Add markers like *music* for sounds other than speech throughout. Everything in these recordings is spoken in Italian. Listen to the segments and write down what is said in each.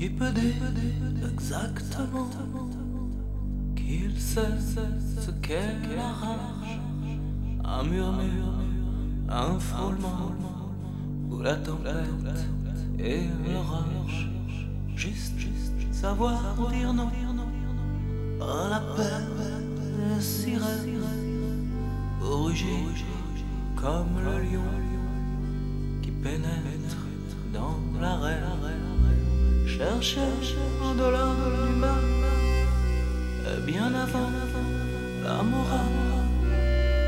Qui peut dire exactement qu'il sait ce qu'est la rage. Un murmure, un frôlement Ou la tempête et l'orage Juste, juste savoir dire non. À la peine sirène rugir comme le lion Qui pénètre dans l'arène Chercher au-delà de l'humain Et bien avant la morale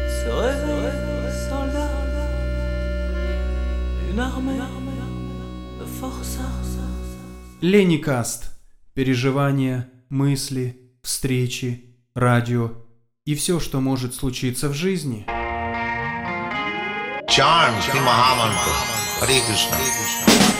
Se réveiller soldat Une armée de force Леникаст. Переживания, мысли, встречи, радио и все, что может случиться в жизни. Charm Shri Mahamantra. Hare Krishna.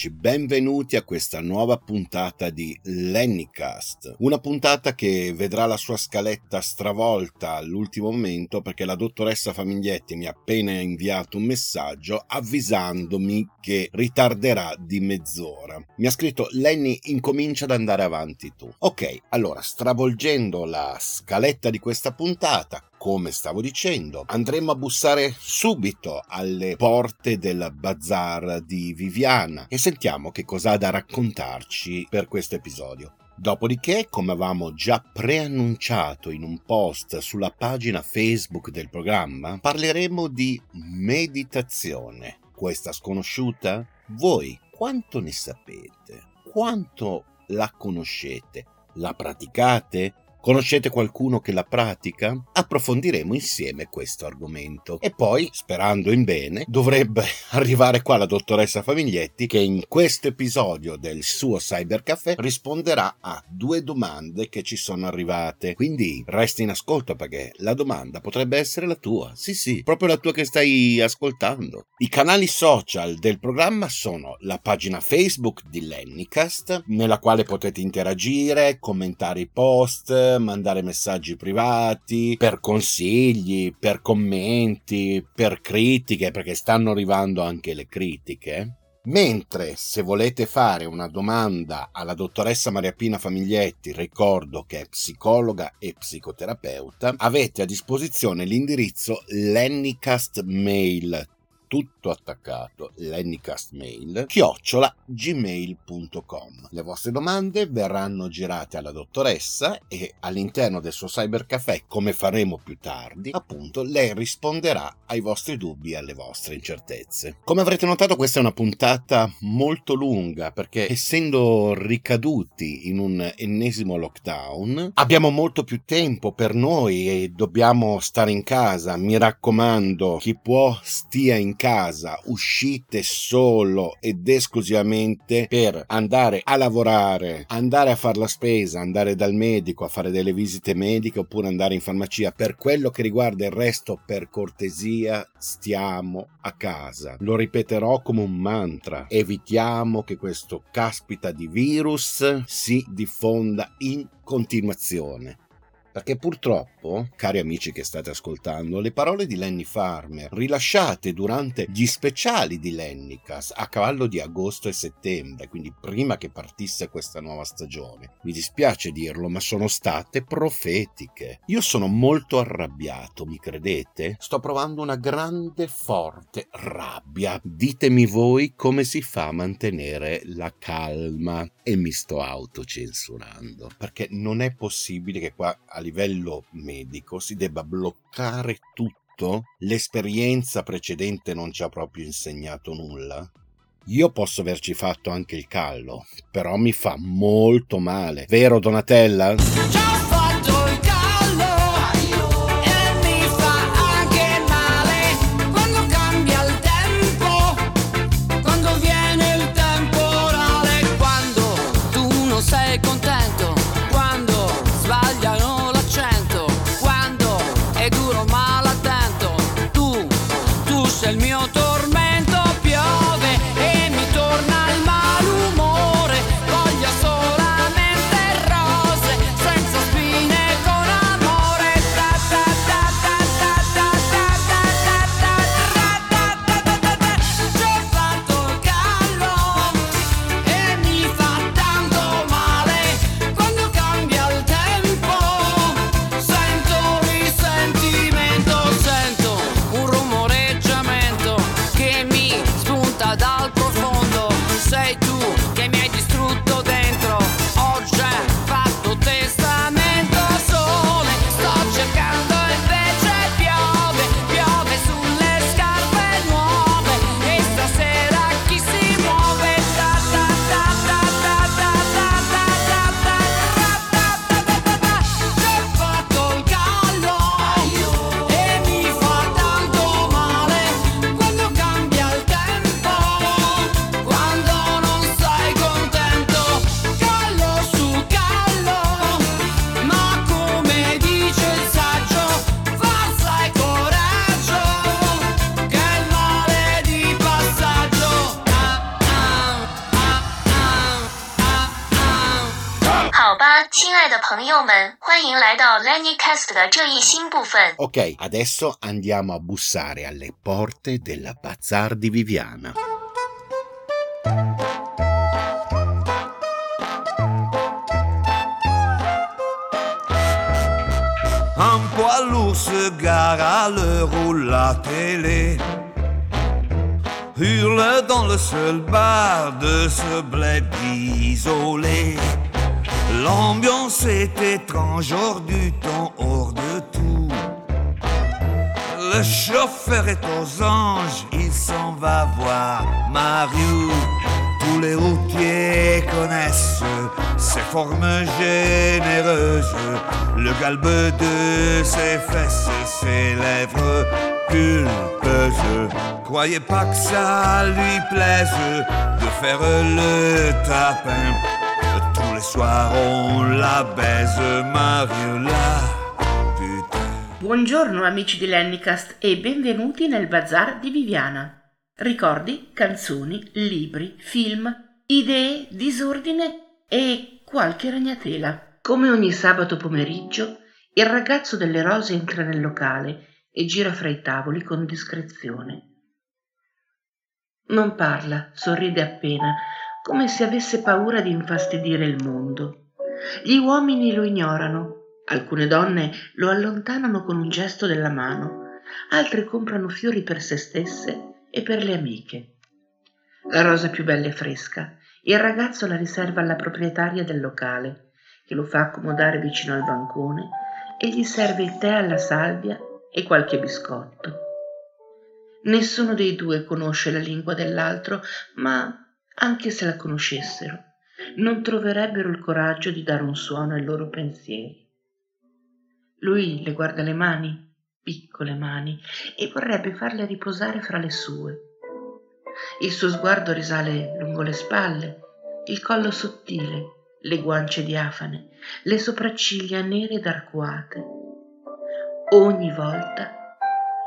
Amici, benvenuti a questa nuova puntata di Lennycast. Una puntata che vedrà la sua scaletta stravolta all'ultimo momento perché la dottoressa Famiglietti mi ha appena inviato un messaggio avvisandomi che ritarderà di mezz'ora. Mi ha scritto Lenny incomincia ad andare avanti tu. Ok, allora stravolgendo la scaletta di questa puntata, come stavo dicendo, andremo a bussare subito alle porte del bazar di Viviana e sentiamo che cosa ha da raccontarci per questo episodio. Dopodiché, come avevamo già preannunciato in un post sulla pagina Facebook del programma, parleremo di meditazione. Questa sconosciuta? Voi quanto ne sapete? Quanto la conoscete? La praticate? Conoscete qualcuno che la pratica? Approfondiremo insieme questo argomento. E poi, sperando in bene, dovrebbe *laughs* arrivare qua la dottoressa Famiglietti che in questo episodio del suo Cybercaffè risponderà a due domande che ci sono arrivate. Quindi resti in ascolto perché la domanda potrebbe essere la tua. Sì, sì, proprio la tua che stai ascoltando. I canali social del programma sono la pagina Facebook di Lennycast, nella quale potete interagire, commentare i post, mandare messaggi privati, per consigli, per commenti, per critiche, perché stanno arrivando anche le critiche. Mentre se volete fare una domanda alla dottoressa Maria Pina Famiglietti, ricordo che è psicologa e psicoterapeuta, avete a disposizione l'indirizzo lennycastmail tutto attaccato lennycastmail chiocciola gmail.com le vostre domande verranno girate alla dottoressa e all'interno del suo cybercaffè come faremo più tardi appunto lei risponderà ai vostri dubbi e alle vostre incertezze. Come avrete notato questa è una puntata molto lunga perché essendo ricaduti in un ennesimo lockdown abbiamo molto più tempo per noi e dobbiamo stare in casa. Mi raccomando chi può stia in casa, uscite solo ed esclusivamente per andare a lavorare, andare a fare la spesa, andare dal medico a fare delle visite mediche oppure andare in farmacia. Per quello che riguarda il resto, per cortesia, stiamo a casa. Lo ripeterò come un mantra. Evitiamo che questo caspita di virus si diffonda in continuazione. Perché purtroppo, cari amici che state ascoltando, le parole di Lenny Farmer, rilasciate durante gli speciali di Lennycast a cavallo di agosto e settembre, quindi prima che partisse questa nuova stagione, mi dispiace dirlo, ma sono state profetiche. Io sono molto arrabbiato, mi credete? Sto provando una grande, forte rabbia. Ditemi voi come si fa a mantenere la calma e mi sto autocensurando, perché non è possibile che qua a livello medico si debba bloccare tutto? L'esperienza precedente non ci ha proprio insegnato nulla? Io posso averci fatto anche il callo, però mi fa molto male. Vero Donatella? Ci 爱的朋友们，欢迎来到 Lenny Cast 的这一新部分。 Ok, adesso andiamo a bussare alle porte della Bazar di Viviana. Un poids lourd se gare à l'heure où la télé hurle dans le seul bar de ce bled isolé. L'ambiance est étrange, hors du temps, hors de tout. Le chauffeur est aux anges, il s'en va voir Mario. Tous les routiers connaissent ses formes généreuses, le galbe de ses fesses ses lèvres pulpeuses. Croyez pas que ça lui plaise de faire le tapin. Tous les soirs on la baise, Mariola. Buongiorno amici di Lennycast e benvenuti nel bazar di Viviana. Ricordi, canzoni, libri, film, idee, disordine e qualche ragnatela. Come ogni sabato pomeriggio, il ragazzo delle rose entra nel locale e gira fra i tavoli con discrezione. Non parla, sorride appena, come se avesse paura di infastidire il mondo. Gli uomini lo ignorano, alcune donne lo allontanano con un gesto della mano, altre comprano fiori per se stesse e per le amiche. La rosa più bella e fresca, il ragazzo la riserva alla proprietaria del locale, che lo fa accomodare vicino al bancone e gli serve il tè alla salvia e qualche biscotto. Nessuno dei due conosce la lingua dell'altro, ma anche se la conoscessero, non troverebbero il coraggio di dare un suono ai loro pensieri. Lui le guarda le mani, piccole mani, e vorrebbe farle riposare fra le sue. Il suo sguardo risale lungo le spalle, il collo sottile, le guance diafane, le sopracciglia nere ed arcuate. Ogni volta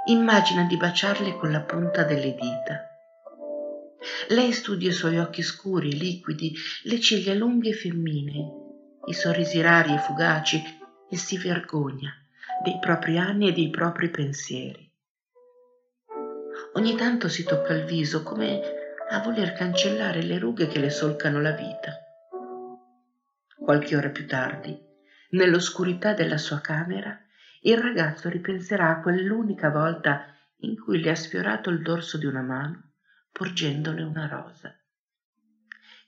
immagina di baciarle con la punta delle dita. Lei studia i suoi occhi scuri, liquidi, le ciglia lunghe e femminee, i sorrisi rari e fugaci, e si vergogna dei propri anni e dei propri pensieri. Ogni tanto si tocca il viso come a voler cancellare le rughe che le solcano la vita. Qualche ora più tardi, nell'oscurità della sua camera, il ragazzo ripenserà a quell'unica volta in cui le ha sfiorato il dorso di una mano porgendole una rosa.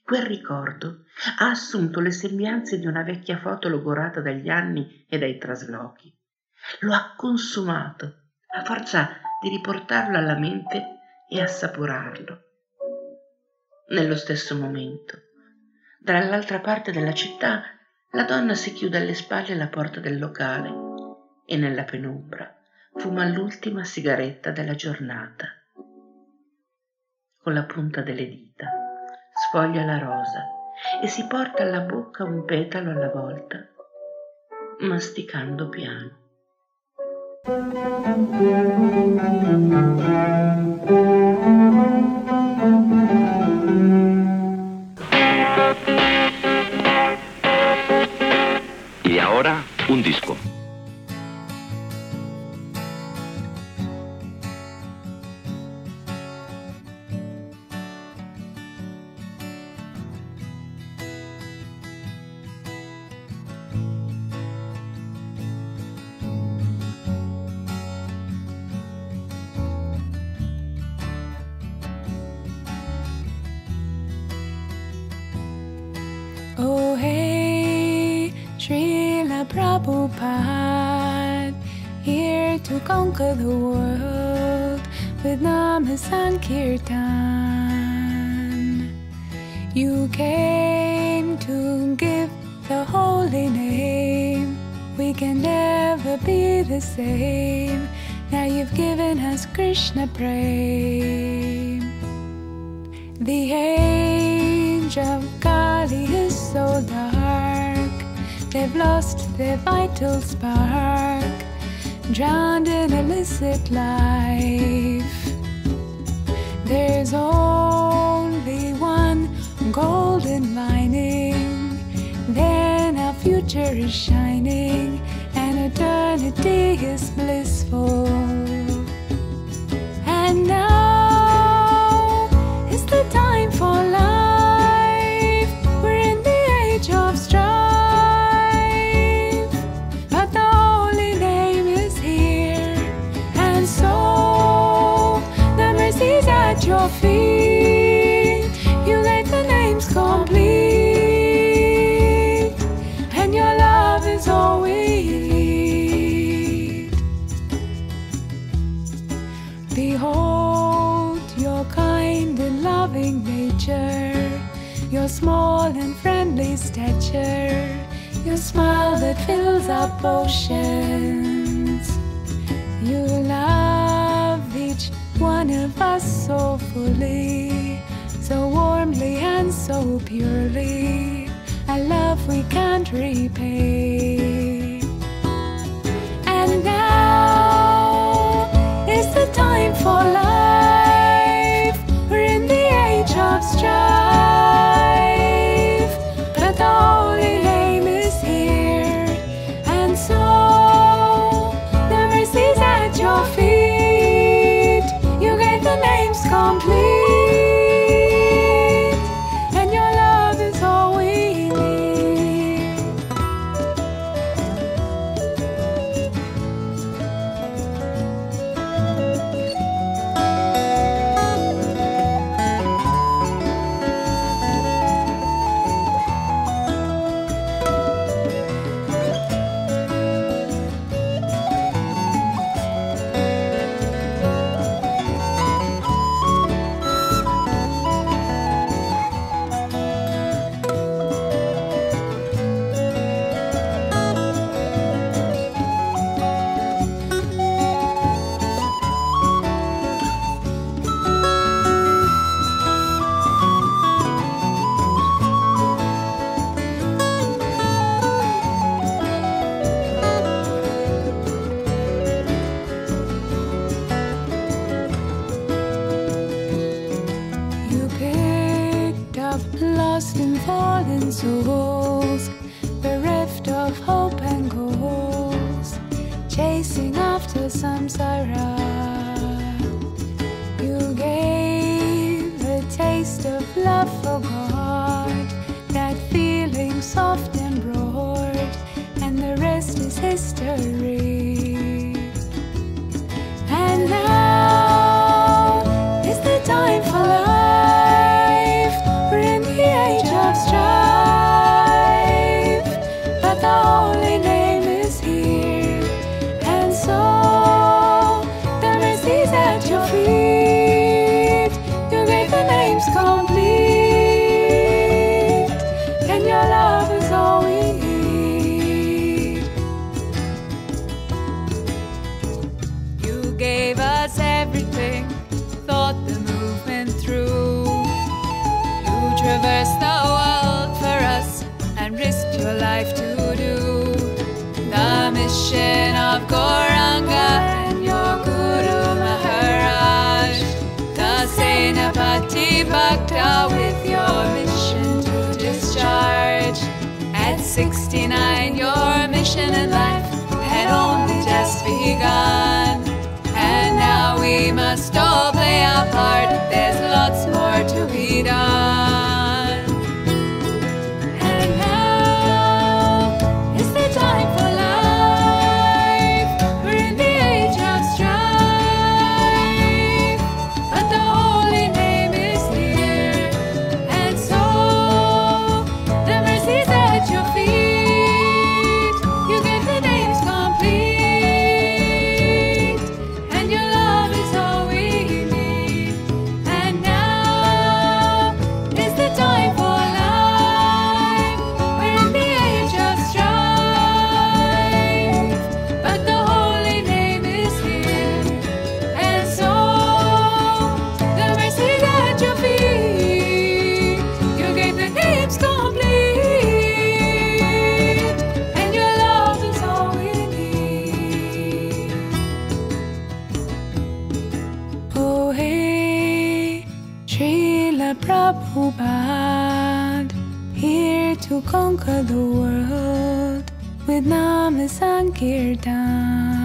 Quel ricordo ha assunto le sembianze di una vecchia foto logorata dagli anni e dai traslochi. Lo ha consumato a forza di riportarlo alla mente e assaporarlo. Nello stesso momento, dall'altra parte della città, la donna si chiude alle spalle la porta del locale e nella penombra fuma l'ultima sigaretta della giornata. Con la punta delle dita sfoglia la rosa e si porta alla bocca un petalo alla volta, masticando piano. Y ahora, un disco. su. The world with Nama Sankirtan.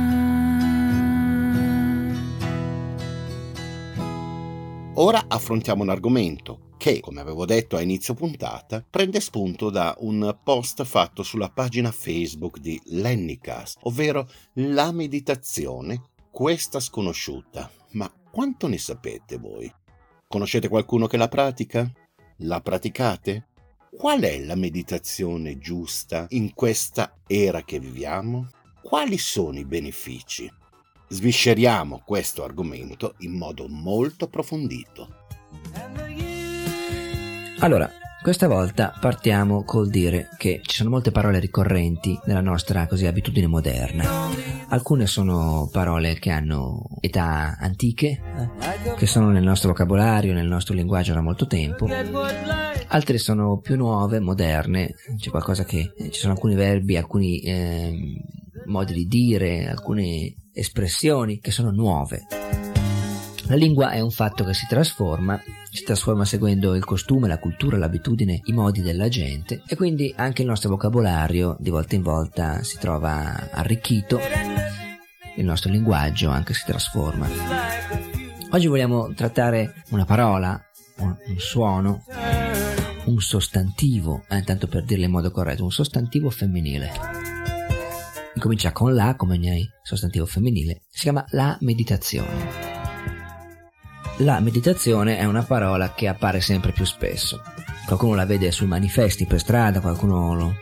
Ora affrontiamo un argomento che, come avevo detto a inizio puntata, prende spunto da un post fatto sulla pagina Facebook di Lennycast, ovvero la meditazione, questa sconosciuta. Ma quanto ne sapete voi? Conoscete qualcuno che la pratica? La praticate? Qual è la meditazione giusta in questa era che viviamo? Quali sono i benefici? Svisceriamo questo argomento in modo molto approfondito. Allora, questa volta partiamo col dire che ci sono molte parole ricorrenti nella nostra così abitudine moderna. Alcune sono parole che hanno età antiche, che sono nel nostro vocabolario, nel nostro linguaggio da molto tempo. Altre sono più nuove, moderne, c'è qualcosa che ci sono alcuni verbi, alcuni ehm, modi di dire, alcune espressioni che sono nuove. La lingua è un fatto che si trasforma, si trasforma seguendo il costume, la cultura, l'abitudine, i modi della gente e quindi anche il nostro vocabolario di volta in volta si trova arricchito, il nostro linguaggio anche si trasforma. Oggi vogliamo trattare una parola, un, suono, un sostantivo, eh, tanto per dirlo in modo corretto, un sostantivo femminile. Incomincia con la, come ogni sostantivo femminile, si chiama la meditazione. La meditazione è una parola che appare sempre più spesso. Qualcuno la vede sui manifesti per strada, qualcuno lo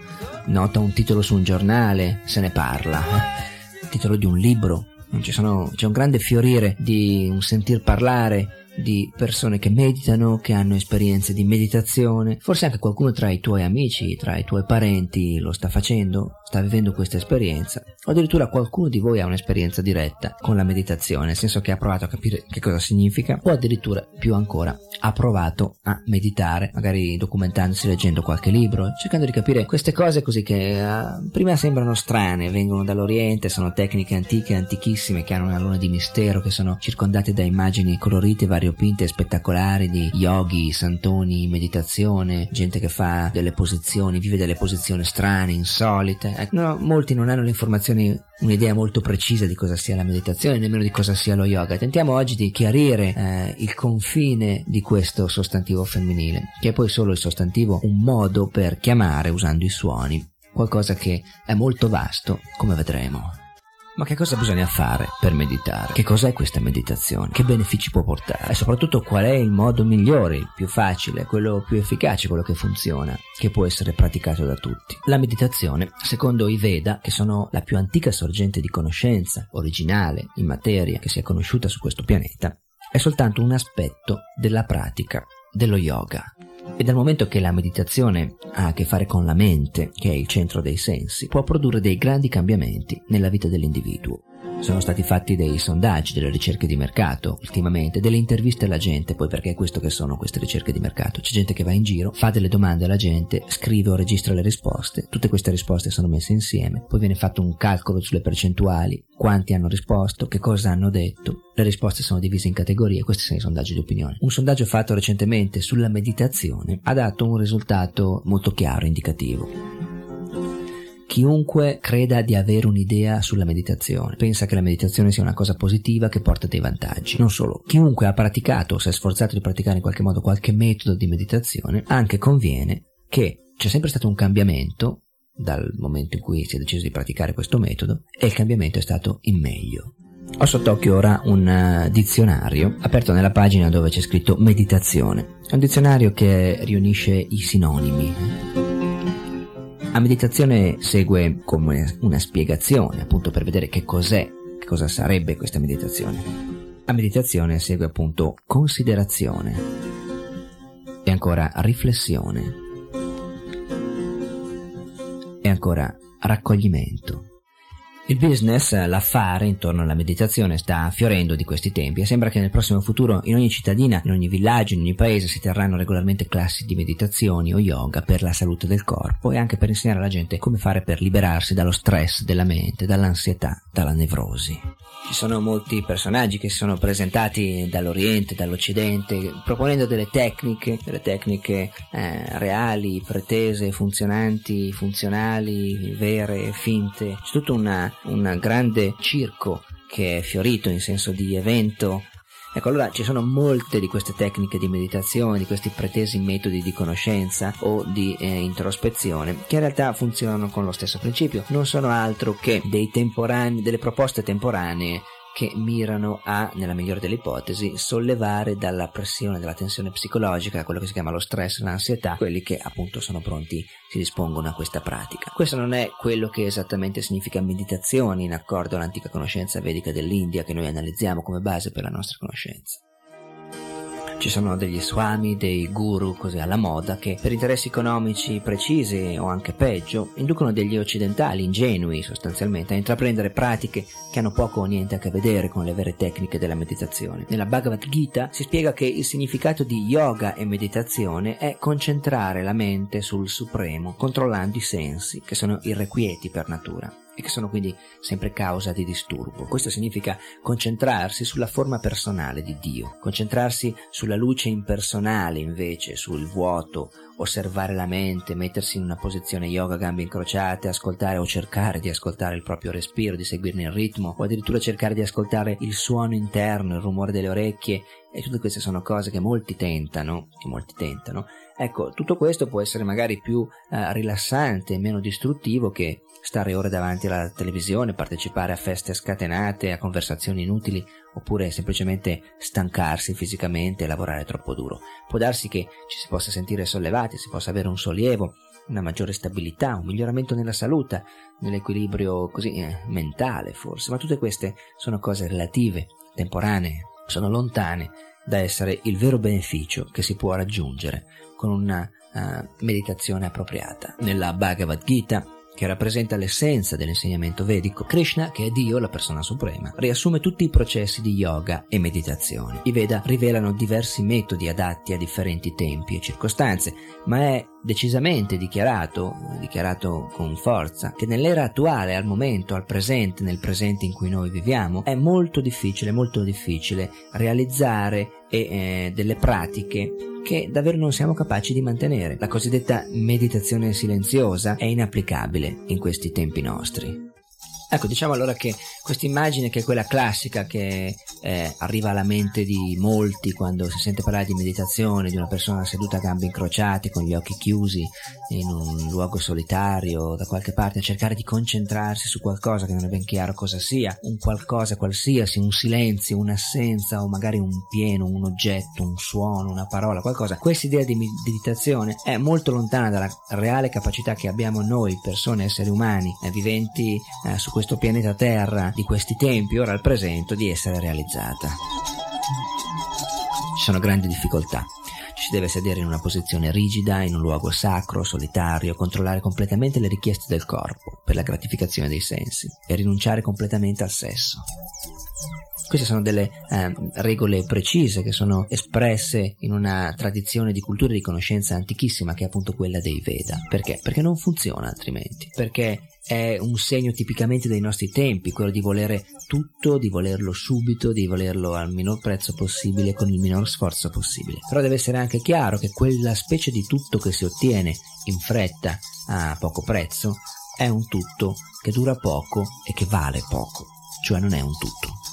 nota un titolo su un giornale, se ne parla. Il titolo di un libro. Sono, c'è un grande fiorire di un sentir parlare di persone che meditano, che hanno esperienze di meditazione. Forse anche qualcuno tra i tuoi amici, tra i tuoi parenti lo sta facendo, sta vivendo questa esperienza. O addirittura qualcuno di voi ha un'esperienza diretta con la meditazione, nel senso che ha provato a capire che cosa significa, o addirittura più ancora ha provato a meditare, magari documentandosi, leggendo qualche libro, cercando di capire queste cose così che uh, prima sembrano strane, vengono dall'Oriente, sono tecniche antiche, antichissime, che hanno una luna di mistero, che sono circondate da immagini colorite, variopinte variopinte e spettacolari di yogi, santoni, meditazione, gente che fa delle posizioni, vive delle posizioni strane, insolite. Ecco, no, molti non hanno le informazioni, un'idea molto precisa di cosa sia la meditazione, nemmeno di cosa sia lo yoga. Tentiamo oggi di chiarire eh, il confine di questo sostantivo femminile, che è poi solo il sostantivo un modo per chiamare usando i suoni qualcosa che è molto vasto, come vedremo. Ma che cosa bisogna fare per meditare? Che cos'è questa meditazione? Che benefici può portare? E soprattutto qual è il modo migliore, il più facile, quello più efficace, quello che funziona, che può essere praticato da tutti? La meditazione, secondo i Veda, che sono la più antica sorgente di conoscenza originale in materia che sia conosciuta su questo pianeta, è soltanto un aspetto della pratica dello yoga. E dal momento che la meditazione ha a che fare con la mente, che è il centro dei sensi, può produrre dei grandi cambiamenti nella vita dell'individuo. Sono stati fatti dei sondaggi, delle ricerche di mercato ultimamente, delle interviste alla gente, poi perché è questo che sono queste ricerche di mercato. C'è gente che va in giro, fa delle domande alla gente, scrive o registra le risposte, tutte queste risposte sono messe insieme, poi viene fatto un calcolo sulle percentuali, quanti hanno risposto, che cosa hanno detto, le risposte sono divise in categorie, questi sono i sondaggi di opinione. Un sondaggio fatto recentemente sulla meditazione ha dato un risultato molto chiaro, indicativo. Chiunque creda di avere un'idea sulla meditazione pensa che la meditazione sia una cosa positiva che porta dei vantaggi. Non solo, chiunque ha praticato o si è sforzato di praticare in qualche modo qualche metodo di meditazione anche conviene che c'è sempre stato un cambiamento dal momento in cui si è deciso di praticare questo metodo e il cambiamento è stato in meglio. Ho sott'occhio ora un uh, dizionario aperto nella pagina dove c'è scritto meditazione. È un dizionario che riunisce i sinonimi. A meditazione segue come una spiegazione, appunto per vedere che cos'è, che cosa sarebbe questa meditazione. A meditazione segue appunto considerazione e ancora riflessione e ancora raccoglimento. Il business, l'affare intorno alla meditazione sta fiorendo di questi tempi e sembra che nel prossimo futuro in ogni cittadina, in ogni villaggio, in ogni paese si terranno regolarmente classi di meditazioni o yoga per la salute del corpo e anche per insegnare alla gente come fare per liberarsi dallo stress della mente, dall'ansietà, dalla nevrosi. Ci sono molti personaggi che si sono presentati dall'Oriente, dall'Occidente, proponendo delle tecniche, delle tecniche eh, reali, pretese, funzionanti, funzionali, vere, finte. C'è tutta una un grande circo che è fiorito in senso di evento. Ecco, allora ci sono molte di queste tecniche di meditazione, di questi pretesi metodi di conoscenza o di eh, introspezione, che in realtà funzionano con lo stesso principio, non sono altro che delle proposte temporanee che mirano a, nella migliore delle ipotesi, sollevare dalla pressione, dalla tensione psicologica, quello che si chiama lo stress, l'ansietà, quelli che appunto sono pronti, si dispongono a questa pratica. Questo non è quello che esattamente significa meditazione in accordo all'antica conoscenza vedica dell'India che noi analizziamo come base per la nostra conoscenza. Ci sono degli swami, dei guru così alla moda che per interessi economici precisi o anche peggio inducono degli occidentali ingenui sostanzialmente a intraprendere pratiche che hanno poco o niente a che vedere con le vere tecniche della meditazione. Nella Bhagavad Gita si spiega che il significato di yoga e meditazione è concentrare la mente sul supremo, controllando i sensi che sono irrequieti per natura e che sono quindi sempre causa di disturbo. Questo significa concentrarsi sulla forma personale di Dio, concentrarsi sulla luce impersonale invece, sul vuoto, osservare la mente, mettersi in una posizione yoga gambe incrociate, ascoltare o cercare di ascoltare il proprio respiro, di seguirne il ritmo o addirittura cercare di ascoltare il suono interno, il rumore delle orecchie e tutte queste sono cose che molti tentano, che molti tentano. Ecco, tutto questo può essere magari più eh, rilassante meno distruttivo che stare ore davanti alla televisione, partecipare a feste scatenate, a conversazioni inutili, oppure semplicemente stancarsi fisicamente e lavorare troppo duro. Può darsi che ci si possa sentire sollevati, si possa avere un sollievo, una maggiore stabilità, un miglioramento nella salute, nell'equilibrio così eh, mentale forse, ma tutte queste sono cose relative, temporanee, sono lontane da essere il vero beneficio che si può raggiungere con una uh, meditazione appropriata. Nella Bhagavad Gita che rappresenta l'essenza dell'insegnamento vedico, Krishna, che è Dio, la persona suprema, riassume tutti i processi di yoga e meditazione. I Veda rivelano diversi metodi adatti a differenti tempi e circostanze, ma è decisamente dichiarato, dichiarato con forza, che nell'era attuale, al momento, al presente, nel presente in cui noi viviamo, è molto difficile, molto difficile realizzare e eh, delle pratiche che davvero non siamo capaci di mantenere. La cosiddetta meditazione silenziosa è inapplicabile in questi tempi nostri. Ecco, diciamo allora che questa immagine che è quella classica che eh, arriva alla mente di molti quando si sente parlare di meditazione, di una persona seduta a gambe incrociate, con gli occhi chiusi, in un luogo solitario, da qualche parte, a cercare di concentrarsi su qualcosa che non è ben chiaro cosa sia, un qualcosa qualsiasi, un silenzio, un'assenza o magari un pieno, un oggetto, un suono, una parola, qualcosa. Questa idea di meditazione è molto lontana dalla reale capacità che abbiamo noi, persone, esseri umani, eh, viventi eh, su questo pianeta Terra di questi tempi, ora al presente, di essere realizzata. Ci sono grandi difficoltà. Ci si deve sedere in una posizione rigida, in un luogo sacro, solitario, controllare completamente le richieste del corpo per la gratificazione dei sensi e rinunciare completamente al sesso. Queste sono delle eh, regole precise che sono espresse in una tradizione di cultura e di conoscenza antichissima che è appunto quella dei Veda. Perché? Perché non funziona altrimenti. Perché è un segno tipicamente dei nostri tempi, quello di volere tutto, di volerlo subito, di volerlo al minor prezzo possibile, con il minor sforzo possibile. Però deve essere anche chiaro che quella specie di tutto che si ottiene in fretta a poco prezzo è un tutto che dura poco e che vale poco, cioè non è un tutto.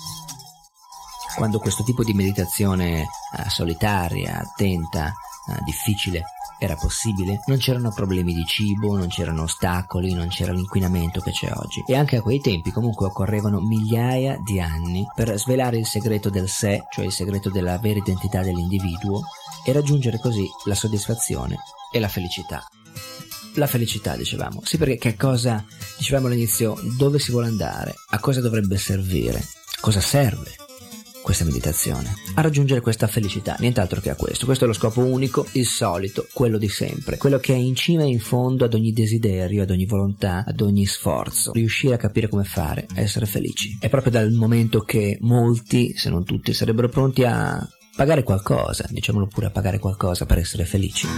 Quando questo tipo di meditazione eh, solitaria, attenta, eh, difficile era possibile, non c'erano problemi di cibo, non c'erano ostacoli, non c'era l'inquinamento che c'è oggi. E anche a quei tempi comunque occorrevano migliaia di anni per svelare il segreto del sé, cioè il segreto della vera identità dell'individuo, e raggiungere così la soddisfazione e la felicità. La felicità, dicevamo. Sì, perché che cosa, dicevamo all'inizio, dove si vuole andare, a cosa dovrebbe servire, cosa serve questa meditazione, a raggiungere questa felicità, nient'altro che a questo. Questo è lo scopo unico, il solito, quello di sempre, quello che è in cima e in fondo ad ogni desiderio, ad ogni volontà, ad ogni sforzo, riuscire a capire come fare, a essere felici. È proprio dal momento che molti, se non tutti, sarebbero pronti a pagare qualcosa, diciamolo pure a pagare qualcosa per essere felici.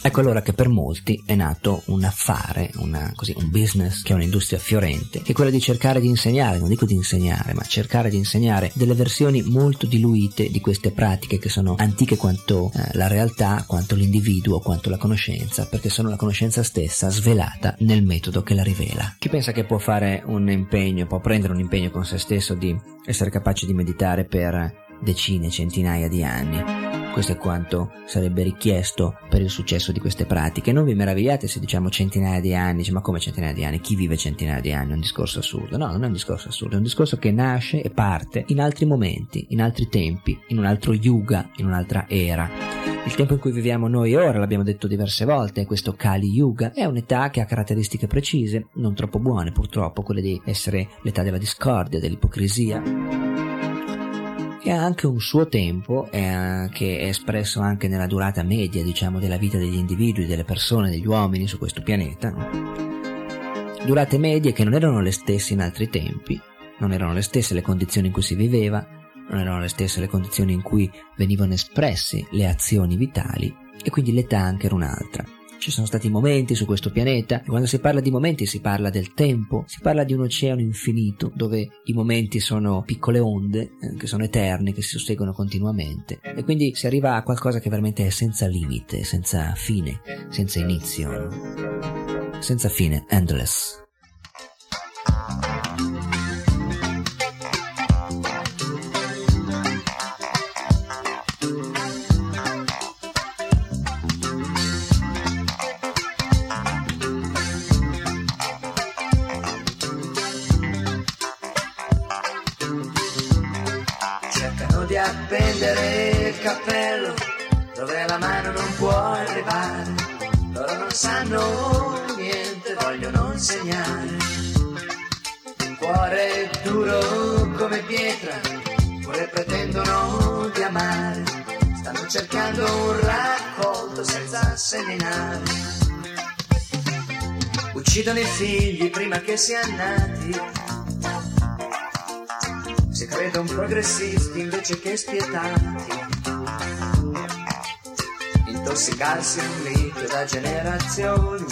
Ecco allora che per molti è nato un affare, una, così, un business che è un'industria fiorente, che è quella di cercare di insegnare, non dico di insegnare, ma cercare di insegnare delle versioni molto diluite di queste pratiche che sono antiche quanto eh, la realtà, quanto l'individuo, quanto la conoscenza, perché sono la conoscenza stessa svelata nel metodo che la rivela. Chi pensa che può fare un impegno, può prendere un impegno con se stesso di essere capace di meditare per decine, centinaia di anni? Questo è quanto sarebbe richiesto per il successo di queste pratiche. Non vi meravigliate se diciamo centinaia di anni, dice, ma come centinaia di anni? Chi vive centinaia di anni? È un discorso assurdo. No, non è un discorso assurdo, è un discorso che nasce e parte in altri momenti, in altri tempi, in un altro yuga, in un'altra era. Il tempo in cui viviamo noi ora, l'abbiamo detto diverse volte, questo Kali Yuga, è un'età che ha caratteristiche precise, non troppo buone purtroppo, quelle di essere l'età della discordia, dell'ipocrisia e ha anche un suo tempo eh, che è espresso anche nella durata media, diciamo, della vita degli individui, delle persone, degli uomini su questo pianeta. Durate medie che non erano le stesse in altri tempi, non erano le stesse le condizioni in cui si viveva, non erano le stesse le condizioni in cui venivano espresse le azioni vitali e quindi l'età anche era un'altra. Ci sono stati momenti su questo pianeta e quando si parla di momenti si parla del tempo, si parla di un oceano infinito dove i momenti sono piccole onde eh, che sono eterne, che si susseguono continuamente e quindi si arriva a qualcosa che veramente è senza limite, senza fine, senza inizio, senza fine, endless. Appendere il cappello dove la mano non può arrivare. Loro non sanno niente, vogliono insegnare. Il cuore duro come pietra, pure pretendono di amare. Stanno cercando un raccolto senza seminare. Uccidono i figli prima che siano nati. Credono progressisti invece che spietati. Intossicarsi un mito da generazioni.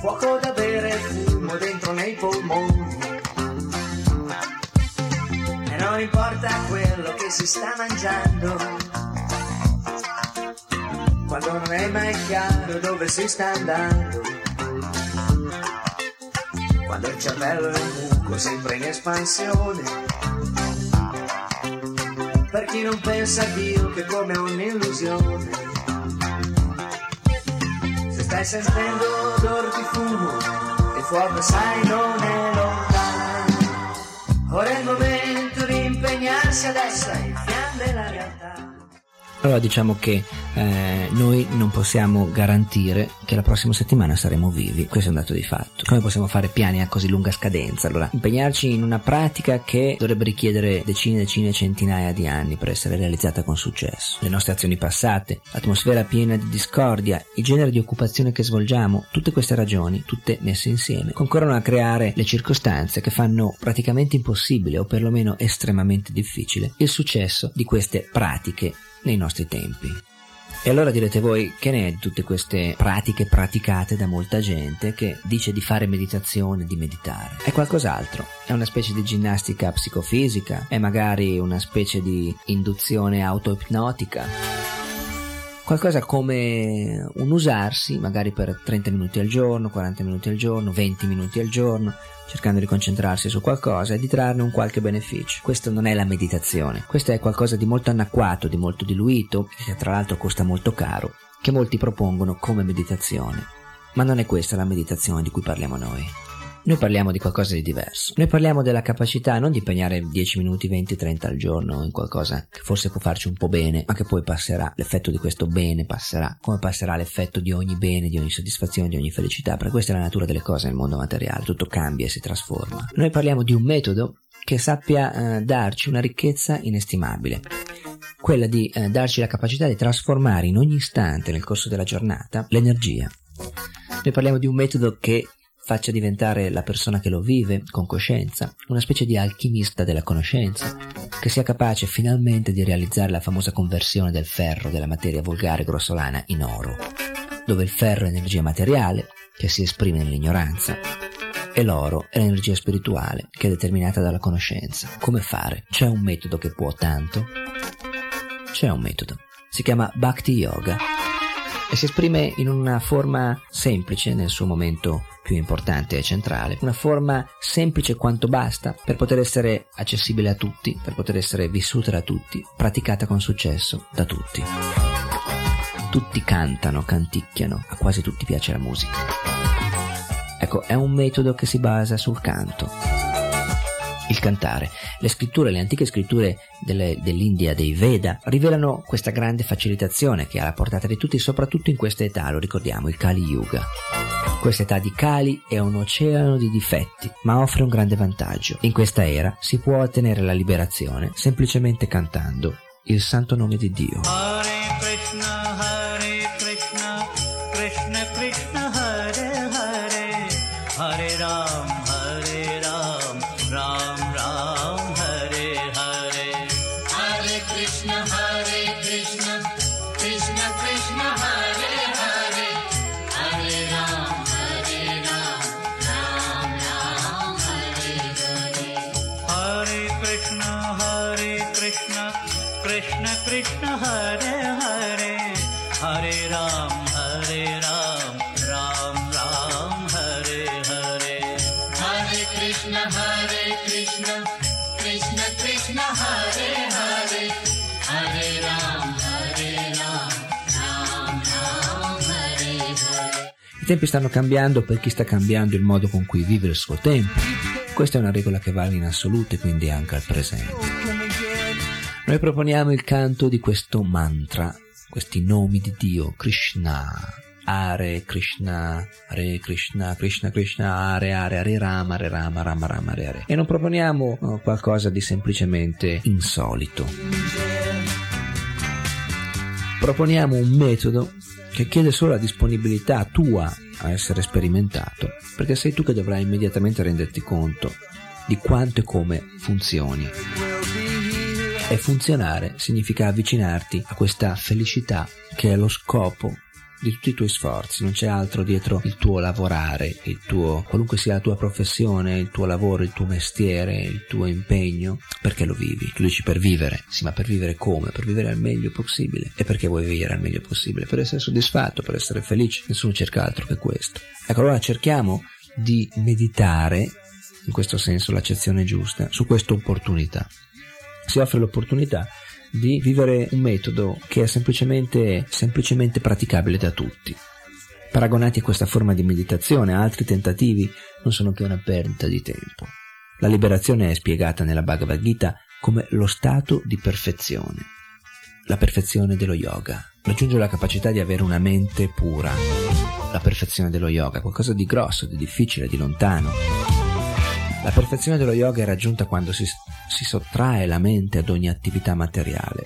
Fuoco da bere, fumo dentro nei polmoni. non importa quello che si sta mangiando. Quando non è mai chiaro dove si sta andando. Quando il cervello è un buco sempre in espansione. Per chi non pensa a Dio che come un'illusione. Se stai sentendo odor di fumo, il fuoco sai non è lontano. Ora è il momento di impegnarsi adesso in fiamme la realtà. Allora diciamo che eh, noi non possiamo garantire che la prossima settimana saremo vivi, questo è un dato di fatto. Come possiamo fare piani a così lunga scadenza? Allora, impegnarci in una pratica che dovrebbe richiedere decine decine, centinaia di anni per essere realizzata con successo. Le nostre azioni passate, l'atmosfera piena di discordia, il genere di occupazione che svolgiamo, tutte queste ragioni, tutte messe insieme, concorrono a creare le circostanze che fanno praticamente impossibile o perlomeno estremamente difficile il successo di queste pratiche nei nostri tempi. E allora direte voi che ne è di tutte queste pratiche praticate da molta gente che dice di fare meditazione, di meditare? È qualcos'altro, è una specie di ginnastica psicofisica, è magari una specie di induzione autoipnotica. Qualcosa come un usarsi, magari per 30 minuti al giorno, 40 minuti al giorno, 20 minuti al giorno, cercando di concentrarsi su qualcosa e di trarne un qualche beneficio. Questo non è la meditazione, questo è qualcosa di molto anacquato, di molto diluito, che tra l'altro costa molto caro, che molti propongono come meditazione. Ma non è questa la meditazione di cui parliamo noi. Noi parliamo di qualcosa di diverso. Noi parliamo della capacità non di impegnare 10 minuti, 20, 30 al giorno in qualcosa che forse può farci un po' bene, ma che poi passerà. L'effetto di questo bene passerà, come passerà l'effetto di ogni bene, di ogni soddisfazione, di ogni felicità, perché questa è la natura delle cose nel mondo materiale, tutto cambia e si trasforma. Noi parliamo di un metodo che sappia eh, darci una ricchezza inestimabile quella di eh, darci la capacità di trasformare in ogni istante nel corso della giornata l'energia. Noi parliamo di un metodo che faccia diventare la persona che lo vive con coscienza una specie di alchimista della conoscenza, che sia capace finalmente di realizzare la famosa conversione del ferro della materia volgare grossolana in oro, dove il ferro è energia materiale che si esprime nell'ignoranza e l'oro è l'energia spirituale che è determinata dalla conoscenza. Come fare? C'è un metodo che può tanto? C'è un metodo. Si chiama Bhakti Yoga e si esprime in una forma semplice nel suo momento più importante e centrale, una forma semplice quanto basta per poter essere accessibile a tutti, per poter essere vissuta da tutti, praticata con successo da tutti. Tutti cantano, canticchiano, a quasi tutti piace la musica. Ecco, è un metodo che si basa sul canto. Il cantare. Le scritture, le antiche scritture delle, dell'India, dei Veda, rivelano questa grande facilitazione che è alla portata di tutti, soprattutto in questa età, lo ricordiamo, il Kali Yuga. Questa età di Kali è un oceano di difetti, ma offre un grande vantaggio. In questa era si può ottenere la liberazione semplicemente cantando il santo nome di Dio. Tempi stanno cambiando per chi sta cambiando il modo con cui vive il suo tempo. Questa è una regola che vale in assoluto e quindi anche al presente. Noi proponiamo il canto di questo mantra, questi nomi di Dio, Krishna, Hare Krishna, Hare Krishna, Krishna Krishna, Hare Hare, Hare Rama, Hare Rama, Rama Rama, Hare Hare. E non proponiamo oh, qualcosa di semplicemente insolito. Proponiamo un metodo che chiede solo la disponibilità tua a essere sperimentato, perché sei tu che dovrai immediatamente renderti conto di quanto e come funzioni. E funzionare significa avvicinarti a questa felicità che è lo scopo di tutti i tuoi sforzi, non c'è altro dietro il tuo lavorare, il tuo qualunque sia la tua professione, il tuo lavoro, il tuo mestiere, il tuo impegno, perché lo vivi? Tu dici per vivere, sì, ma per vivere come? Per vivere al meglio possibile. E perché vuoi vivere al meglio possibile? Per essere soddisfatto, per essere felice. Nessuno cerca altro che questo. Ecco, allora cerchiamo di meditare, in questo senso l'accezione giusta, su questa opportunità. Si offre l'opportunità di vivere un metodo che è semplicemente, semplicemente praticabile da tutti. Paragonati a questa forma di meditazione, altri tentativi non sono che una perdita di tempo. La liberazione è spiegata nella Bhagavad Gita come lo stato di perfezione, la perfezione dello yoga. Raggiungere la capacità di avere una mente pura, la perfezione dello yoga, qualcosa di grosso, di difficile, di lontano. La perfezione dello yoga è raggiunta quando si, si sottrae la mente ad ogni attività materiale.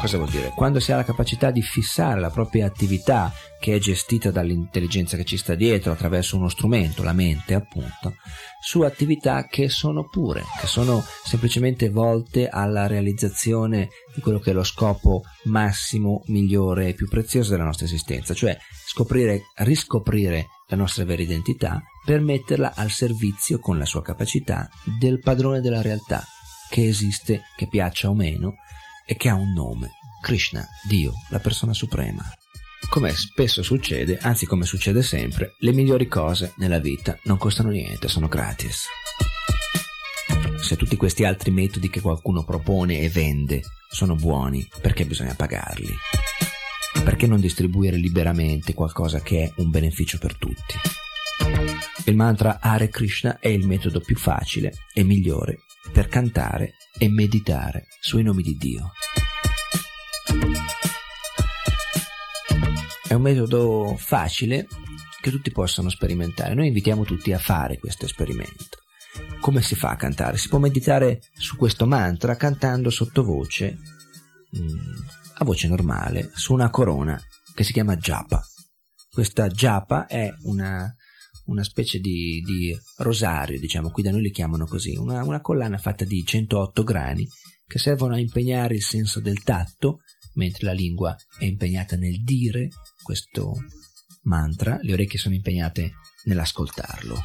Cosa vuol dire? Quando si ha la capacità di fissare la propria attività, che è gestita dall'intelligenza che ci sta dietro attraverso uno strumento, la mente appunto, su attività che sono pure, che sono semplicemente volte alla realizzazione di quello che è lo scopo massimo, migliore e più prezioso della nostra esistenza, cioè scoprire, riscoprire la nostra vera identità per metterla al servizio con la sua capacità del padrone della realtà, che esiste, che piaccia o meno, e che ha un nome, Krishna, Dio, la persona suprema. Come spesso succede, anzi come succede sempre, le migliori cose nella vita non costano niente, sono gratis. Se tutti questi altri metodi che qualcuno propone e vende sono buoni, perché bisogna pagarli? Perché non distribuire liberamente qualcosa che è un beneficio per tutti? Il mantra Hare Krishna è il metodo più facile e migliore per cantare e meditare sui nomi di Dio. È un metodo facile che tutti possono sperimentare. Noi invitiamo tutti a fare questo esperimento. Come si fa a cantare? Si può meditare su questo mantra cantando sottovoce, a voce normale, su una corona che si chiama japa. Questa japa è una, una specie di, di, rosario, diciamo, qui da noi li chiamano così, una, una collana fatta di 108 grani che servono a impegnare il senso del tatto, mentre la lingua è impegnata nel dire questo mantra, le orecchie sono impegnate nell'ascoltarlo.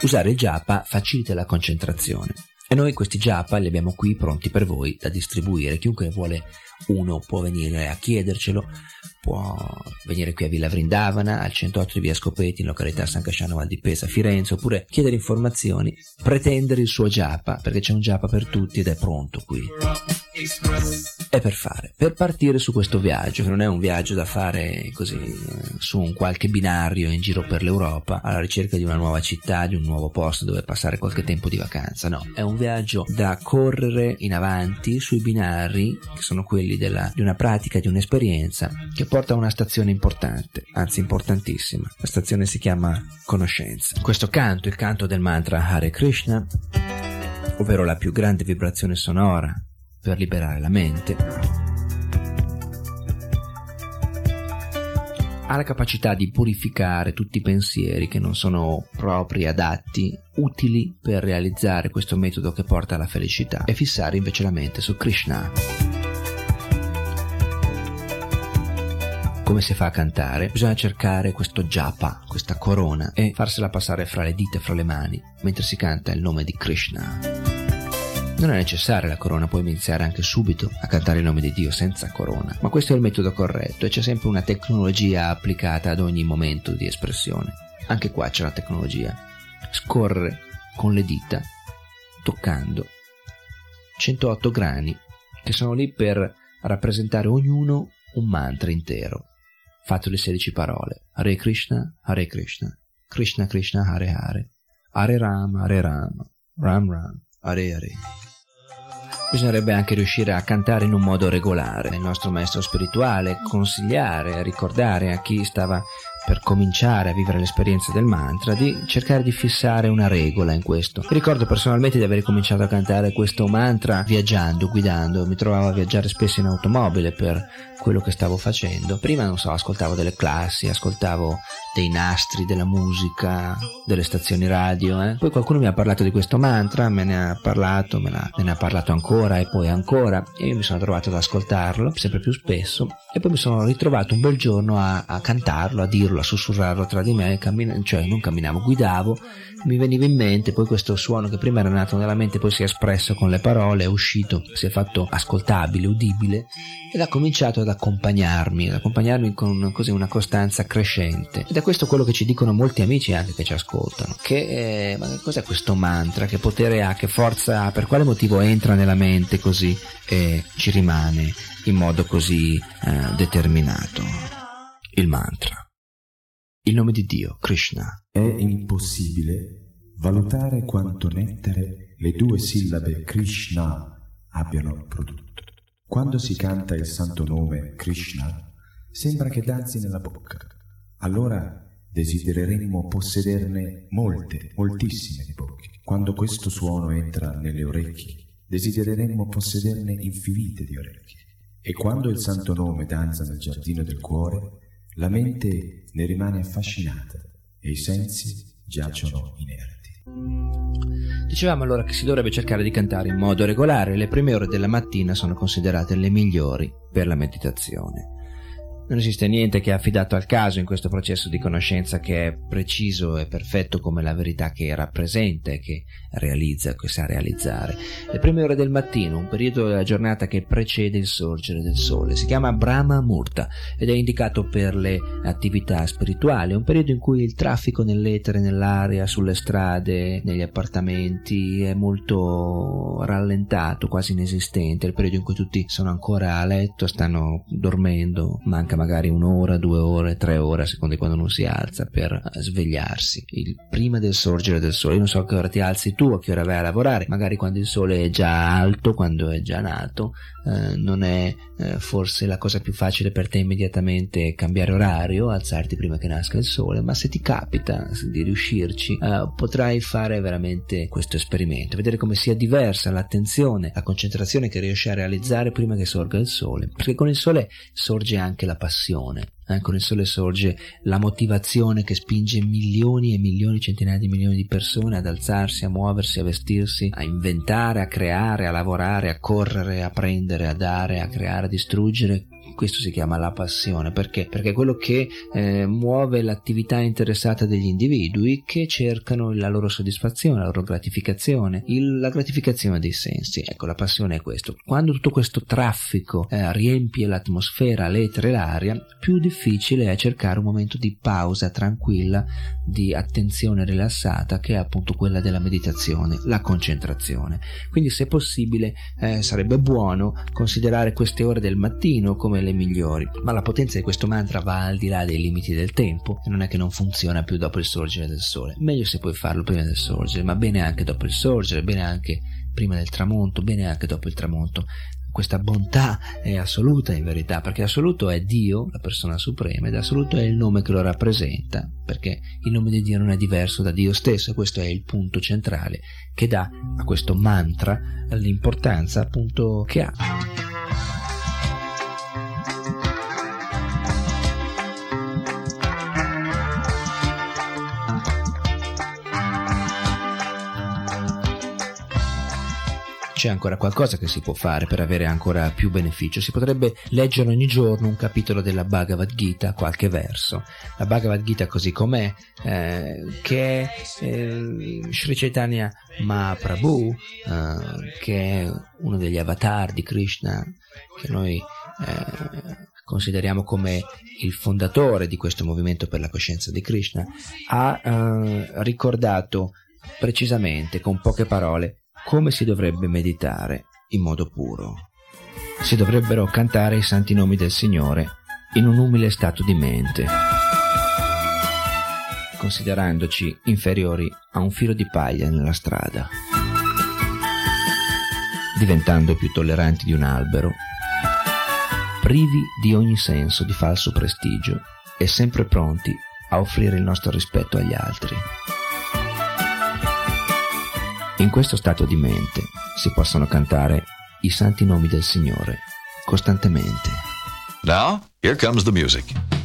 Usare il japa facilita la concentrazione e noi questi japa li abbiamo qui pronti per voi da distribuire. Chiunque vuole uno può venire a chiedercelo, può venire qui a Villa Vrindavana, al 108 di via Scopeti, in località San Casciano Val di Pesa, Firenze, oppure chiedere informazioni, pretendere il suo japa, perché c'è un japa per tutti ed è pronto qui. È per fare, per partire su questo viaggio, che non è un viaggio da fare così su un qualche binario in giro per l'Europa alla ricerca di una nuova città, di un nuovo posto dove passare qualche tempo di vacanza, no, è un viaggio da correre in avanti sui binari, che sono quelli della, di una pratica, di un'esperienza, che porta a una stazione importante, anzi importantissima. La stazione si chiama conoscenza. Questo canto, il canto del mantra Hare Krishna, ovvero la più grande vibrazione sonora per liberare la mente, ha la capacità di purificare tutti i pensieri che non sono propri, adatti, utili per realizzare questo metodo che porta alla felicità e fissare invece la mente su Krishna. Come si fa a cantare? Bisogna cercare questo japa, questa corona, e farsela passare fra le dita e fra le mani, mentre si canta il nome di Krishna. Non è necessaria la corona, puoi iniziare anche subito a cantare il nome di Dio senza corona, ma questo è il metodo corretto e c'è sempre una tecnologia applicata ad ogni momento di espressione. Anche qua c'è la tecnologia. Scorrere con le dita, toccando 108 grani che sono lì per rappresentare ognuno un mantra intero, fatto di 16 parole. Hare Krishna, Hare Krishna, Krishna Krishna, Hare Hare, Hare Ram, Hare Ram, Ram Ram, Hare Hare. Bisognerebbe anche riuscire a cantare in un modo regolare, il nostro maestro spirituale, consigliare, ricordare a chi stava per cominciare a vivere l'esperienza del mantra, di cercare di fissare una regola in questo. Mi ricordo personalmente di aver cominciato a cantare questo mantra viaggiando, guidando, mi trovavo a viaggiare spesso in automobile per quello che stavo facendo. Prima, non so, ascoltavo delle classi, ascoltavo dei nastri della musica, delle stazioni radio. Eh. Poi qualcuno mi ha parlato di questo mantra, me ne ha parlato, me, me ne ha parlato ancora e poi ancora. E io mi sono trovato ad ascoltarlo sempre più spesso. E poi mi sono ritrovato un bel giorno a, a cantarlo, a dirlo, a sussurrarlo tra di me, cammin- cioè non camminavo, guidavo mi veniva in mente poi questo suono che prima era nato nella mente poi si è espresso con le parole, è uscito, si è fatto ascoltabile, udibile ed ha cominciato ad accompagnarmi, ad accompagnarmi con così una costanza crescente. Ed è questo quello che ci dicono molti amici anche che ci ascoltano, che eh, ma cos'è questo mantra, che potere ha, che forza ha, per quale motivo entra nella mente così e ci rimane in modo così eh, determinato. Il mantra. Il nome di Dio, Krishna. È impossibile valutare quanto nettare le due sillabe Krishna abbiano prodotto. Quando si canta il santo nome Krishna, sembra che danzi nella bocca. Allora desidereremmo possederne molte, moltissime di bocche. Quando questo suono entra nelle orecchie, desidereremmo possederne infinite di orecchie. E quando il santo nome danza nel giardino del cuore, la mente ne rimane affascinata e i sensi giacciono inerti. Dicevamo allora che si dovrebbe cercare di cantare in modo regolare, le prime ore della mattina sono considerate le migliori per la meditazione. Non esiste niente che è affidato al caso in questo processo di conoscenza che è preciso e perfetto come la verità che rappresenta e che realizza, che sa realizzare. Le prime ore del mattino, un periodo della giornata che precede il sorgere del sole, si chiama Brahma Murta ed è indicato per le attività spirituali, un periodo in cui il traffico nell'etere, nell'aria, sulle strade, negli appartamenti è molto rallentato, quasi inesistente, il periodo in cui tutti sono ancora a letto, stanno dormendo, manca magari un'ora, due ore, tre ore, a seconda di quando uno si alza per svegliarsi. Il prima del sorgere del sole. Io non so a che ora ti alzi tu, a che ora vai a lavorare, magari quando il sole è già alto, quando è già nato, eh, non è eh, forse la cosa più facile per te immediatamente cambiare orario, alzarti prima che nasca il sole, ma se ti capita di riuscirci, eh, potrai fare veramente questo esperimento, vedere come sia diversa l'attenzione, la concentrazione che riesci a realizzare prima che sorga il sole, perché con il sole sorge anche la passione, eh, con il sole sorge la motivazione che spinge milioni e milioni, centinaia di milioni di persone ad alzarsi, a muoversi, a vestirsi, a inventare, a creare, a lavorare, a correre, a prendere, a dare, a creare, a distruggere. Questo si chiama la passione perché? Perché è quello che eh, muove l'attività interessata degli individui che cercano la loro soddisfazione, la loro gratificazione, il, la gratificazione dei sensi. Ecco, la passione è questo. Quando tutto questo traffico eh, riempie l'atmosfera, l'etere, l'aria, più difficile è cercare un momento di pausa tranquilla, di attenzione rilassata, che è appunto quella della meditazione, la concentrazione. Quindi, se possibile, eh, sarebbe buono considerare queste ore del mattino come le migliori, ma la potenza di questo mantra va al di là dei limiti del tempo e non è che non funziona più dopo il sorgere del sole. Meglio se puoi farlo prima del sorgere, ma bene anche dopo il sorgere, bene anche prima del tramonto, bene anche dopo il tramonto. Questa bontà è assoluta in verità, perché assoluto è Dio, la persona suprema, ed assoluto è il nome che lo rappresenta, perché il nome di Dio non è diverso da Dio stesso, e questo è il punto centrale che dà a questo mantra l'importanza appunto che ha. C'è ancora qualcosa che si può fare per avere ancora più beneficio. Si potrebbe leggere ogni giorno un capitolo della Bhagavad Gita, qualche verso. La Bhagavad Gita così com'è, eh, che è eh, Sri Chaitanya Mahaprabhu, eh, che è uno degli avatar di Krishna, che noi eh, consideriamo come il fondatore di questo movimento per la coscienza di Krishna, ha eh, ricordato precisamente, con poche parole, come si dovrebbe meditare in modo puro. Si dovrebbero cantare i santi nomi del Signore in un umile stato di mente, considerandoci inferiori a un filo di paglia nella strada, diventando più tolleranti di un albero, privi di ogni senso di falso prestigio e sempre pronti a offrire il nostro rispetto agli altri. In questo stato di mente si possono cantare i santi nomi del Signore costantemente. Now, here comes the music.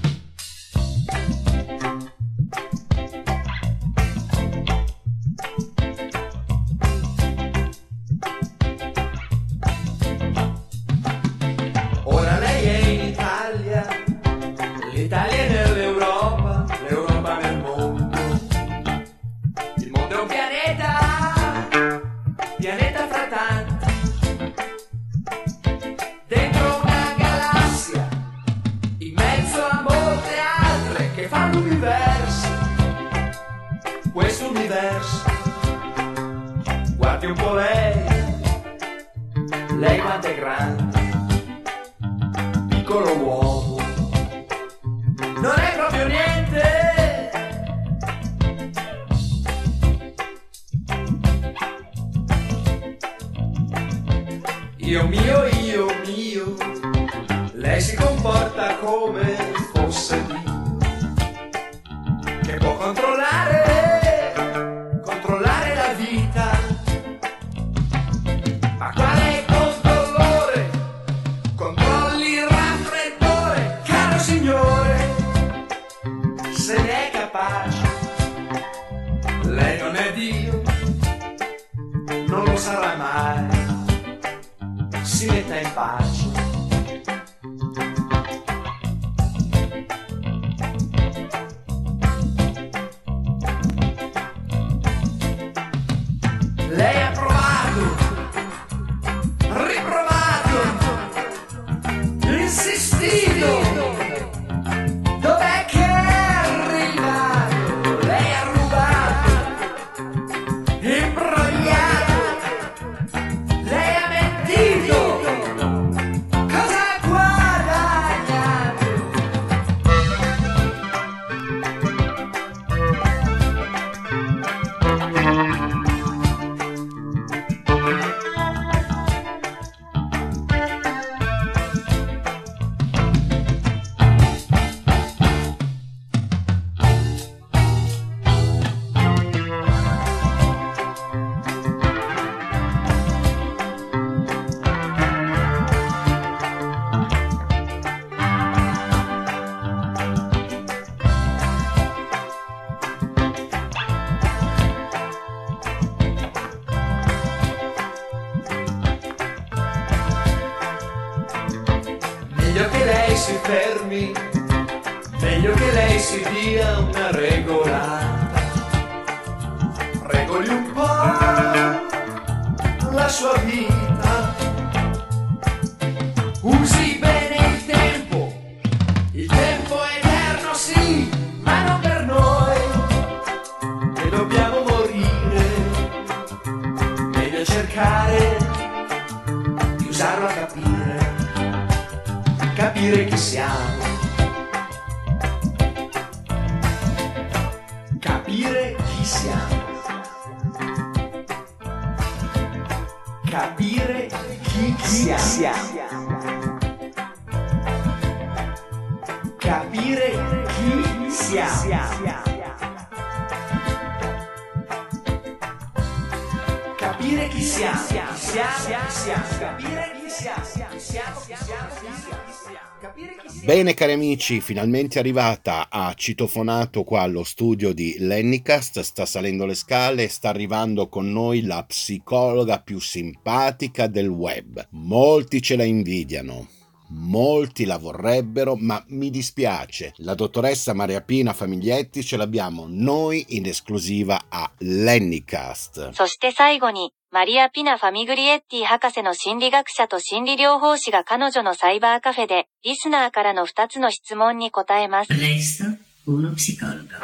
Bene cari amici, finalmente arrivata a citofonato qua allo studio di Lennicast, sta salendo le scale, sta arrivando con noi la psicologa più simpatica del web. Molti ce la invidiano. Molti la vorrebbero, ma mi dispiace. La dottoressa Maria Pina Famiglietti ce l'abbiamo noi in esclusiva a Lennicast. そして最後に、マリア・ピナ・ファミグリエッティ博士の心理学者と心理療法士が彼女のサイバーカフェで、リスナーからの2つの質問に答えます。 Resto uno psicologo.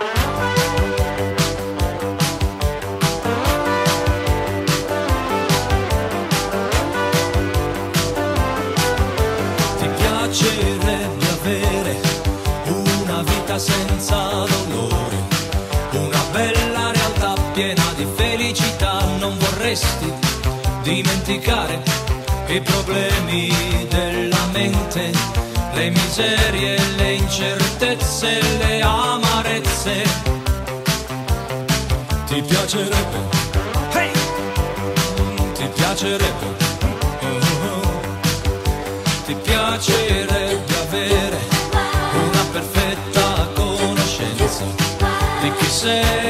Vorresti dimenticare i problemi della mente, le miserie, le incertezze, le amarezze. Ti piacerebbe? Hey! Ti piacerebbe? Oh, Ti piacerebbe avere una perfetta conoscenza di chi sei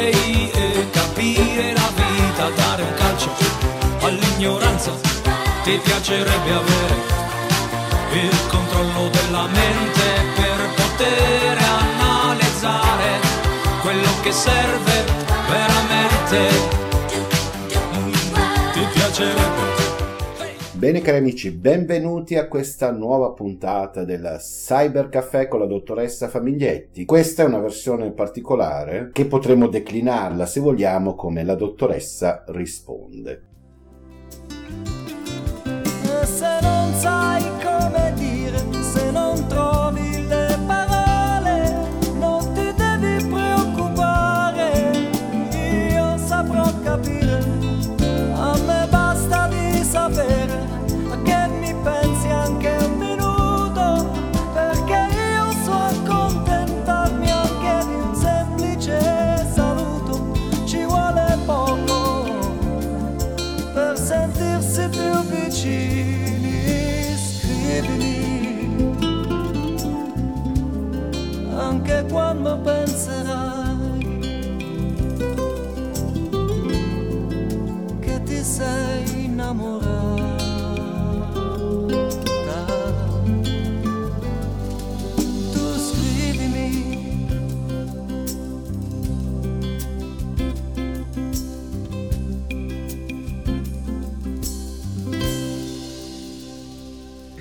Ti piacerebbe avere il controllo della mente per poter analizzare quello che serve veramente. Ti piacerebbe? Bene cari amici, benvenuti a questa nuova puntata del Cyber Caffè con la dottoressa Famiglietti. Questa è una versione particolare che potremmo declinarla se vogliamo come la dottoressa risponde. Capire. A me basta di sapere anche quando